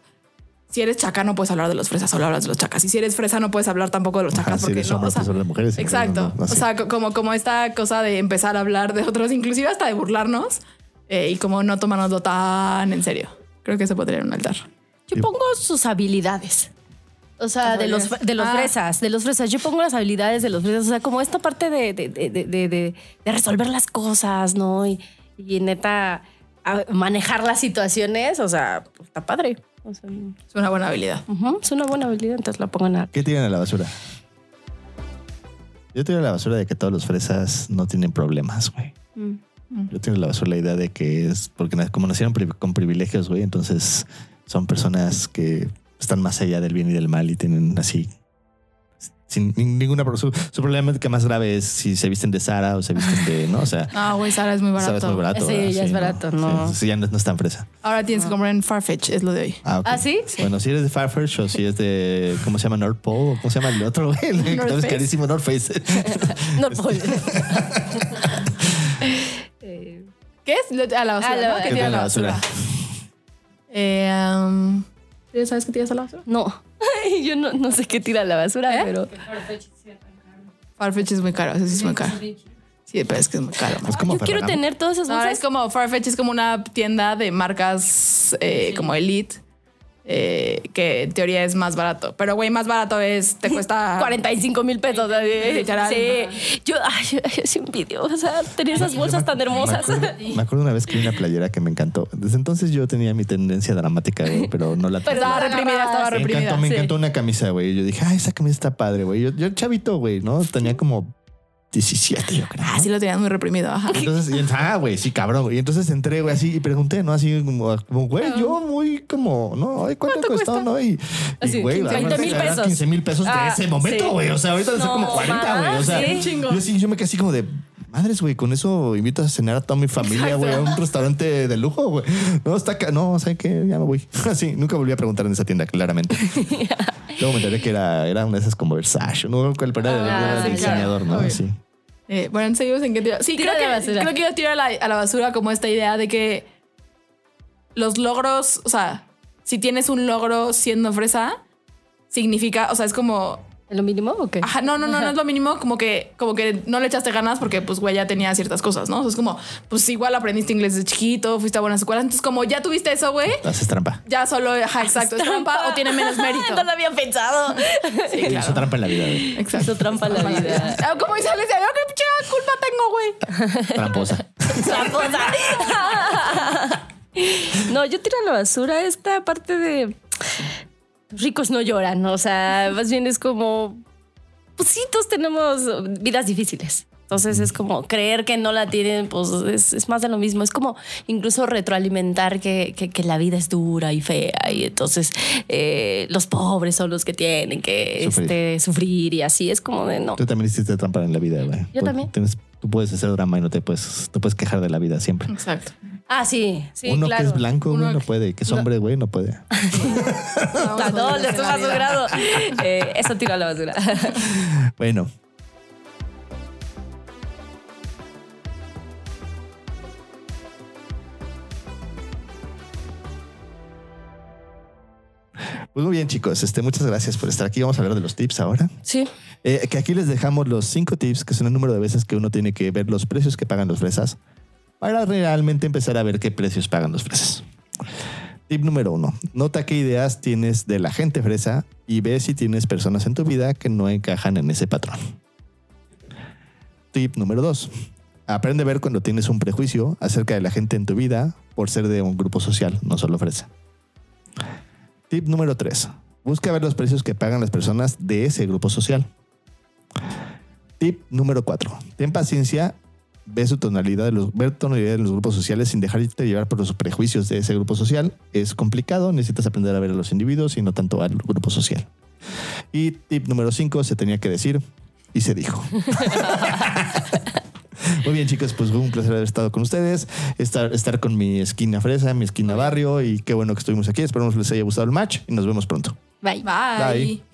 Si eres chaca, no puedes hablar de los fresas, solo hablas de los chacas. Y si eres fresa, no puedes hablar tampoco de los Ajá, chacas. si porque eres no, hombre, o sea, mujeres. Exacto. No, no, no, o sea, co- como, como esta cosa de empezar a hablar de otros, inclusive hasta de burlarnos eh, y como no tomárnoslo tan en serio. Creo que se podría a un altar. Yo pongo sus habilidades. O sea, de los, de los Ah. fresas, de los fresas. Yo pongo las habilidades de los fresas. O sea, como esta parte de, de, de, de, de- de- de resolver las cosas, ¿no? Y, y neta, a- manejar las situaciones. O sea, está padre. O sea, Es una buena habilidad. es una buena habilidad, entonces la pongo en la... ¿Qué tiran a la basura? Yo tiro a la basura de que todos los fresas no tienen problemas, güey. Mm. Yo tiro a la basura la idea de que es porque como nacieron pri- con privilegios, güey, entonces son personas que están más allá del bien y del mal y tienen así sin ni- ninguna su, su problema que más grave es si se visten de Sara o se visten de, ¿no? O sea, Ah, güey, Sara es muy barato. Sara es muy barato. Sí, ¿verdad? ya es barato, no. Sí, sí, ya no, no es tan fresa. Ahora tienes que comprar en Farfetch, es lo de hoy. Ah. ¿Ah, sí? Bueno, si eres de Farfetch o si es de, ¿cómo se llama? North Pole o ¿cómo se llama el otro? güey? El que North es Face. carísimo, North Face. No puedo. ¿Qué es? A la basura. A la- ¿no? ¿Qué ¿Qué tiras tiran a a la la basura? basura? Eh, um, ¿tú ¿Sabes qué tiras a la basura? No. Yo no, no sé qué tira a la basura, ¿Eh? pero... Farfetch es muy caro, eso sí es muy caro. Sí, pero es que es muy caro. Es como Yo quiero tener todas esas No, bolsas. es como Farfetch es como una tienda de marcas eh, como Elite. Eh, que en teoría es más barato. Pero, güey, más barato es, te cuesta 45 mil pesos. Literal. Sí. Yo, ay, yo, yo sí envidio, o sea, tener esas bolsas tan hermosas. Me acuerdo, me acuerdo una vez que vi una playera que me encantó. Desde entonces yo tenía mi tendencia dramática, güey, pero no la Pero Estaba reprimida, estaba agarrabas. Me reprimida. encantó, me sí. encantó una camisa, güey. Y Yo dije, ah, esa camisa está padre, güey. Yo, yo chavito, güey, ¿no? Tenía como 17, yo creo. Ah, lo tenías muy reprimido. Ajá. Entonces, y, ah, güey, sí, cabrón. Y entonces entré, güey, así y pregunté, ¿no? Así como, güey, yo muy como, ¿no? Ay, ¿Cuánto, ¿Cuánto costó, cuesta? no? Y, Así, y güey, 15 la verdad, 20,000 la verdad, pesos. 15 mil pesos de Ah, ese momento, sí. güey. O sea, ahorita No, como 40, güey. O sea, sí. Chingo. yo sí, yo me quedé así como de, madres, güey, con eso invito a cenar a toda mi familia, güey, a un restaurante de lujo, güey. No, está acá, no, ¿sabes qué? Ya me voy. Así, nunca volví a preguntar en esa tienda, claramente. Luego me enteré que era, era una de esas como Versace, no cuál era, Ah, sí, el claro. diseñador, ¿no? Obvio. Sí. Eh, bueno, seguimos en qué tirar. Sí, Tira creo que, creo que yo tiro a la, a la basura como esta idea de que los logros, o sea, si tienes un logro siendo fresa, significa, o sea, es como ¿Es lo mínimo o qué? Ajá, no, no, no, no es lo mínimo, como que, como que no le echaste ganas porque, pues, güey, ya tenía ciertas cosas, ¿no? O sea, es como, pues, igual aprendiste inglés desde chiquito, fuiste a buenas escuelas, entonces, como ya tuviste eso, güey, Haces trampa. ya solo, ajá, exacto, es trampa o tiene menos mérito. No lo había pensado. Sí, Hizo claro. trampa en la vida, güey. Exacto. Hizo trampa en la vida. Ah, Como dice Alicia, yo qué pinche culpa tengo, güey. Tramposa. Tramposa. No, yo tiro a la basura esta parte de ricos no lloran, o sea, más bien es como, pues sí, todos tenemos vidas difíciles. Entonces es como creer que no la tienen, pues es, es más de lo mismo. Es como incluso retroalimentar que, que- que la vida es dura y fea y entonces eh, los pobres son los que tienen que Sufrir. este, sufrir y así. Es como de no. Tú también hiciste trampa en la vida, güey. Pues, también. tienes- tú puedes hacer drama y no te puedes, te puedes quejar de la vida siempre. Exacto. Ah, sí, sí, Uno claro. que es blanco, güey, Uno no que- puede. Que es hombre, güey, no puede. No, le estoy basurado. Eh, eso tiro a la basura. Bueno. Pues muy bien, chicos. Este, muchas gracias por estar aquí. Vamos a hablar de los tips ahora. Sí. Eh, que aquí les dejamos los cinco tips, que son el número de veces que uno tiene que ver los precios que pagan los fresas para realmente empezar a ver qué precios pagan los fresas. Tip número uno. Nota qué ideas tienes de la gente fresa y ve si tienes personas en tu vida que no encajan en ese patrón. Tip número dos. Aprende a ver cuando tienes un prejuicio acerca de la gente en tu vida por ser de un grupo social, no solo fresa. Tip número 3. Busca ver los precios que pagan las personas de ese grupo social. Tip número 4. Ten paciencia, ve su tonalidad de los, ver tonalidad de los grupos sociales sin dejarte llevar por los prejuicios de ese grupo social. Es complicado, necesitas aprender a ver a los individuos y no tanto al grupo social. Y tip número 5, se tenía que decir y se dijo. Muy bien, chicos, pues fue un placer haber estado con ustedes, estar, estar con mi esquina fresa, mi esquina barrio y qué bueno que estuvimos aquí. Esperamos les haya gustado el match y nos vemos pronto. Bye. Bye. Bye.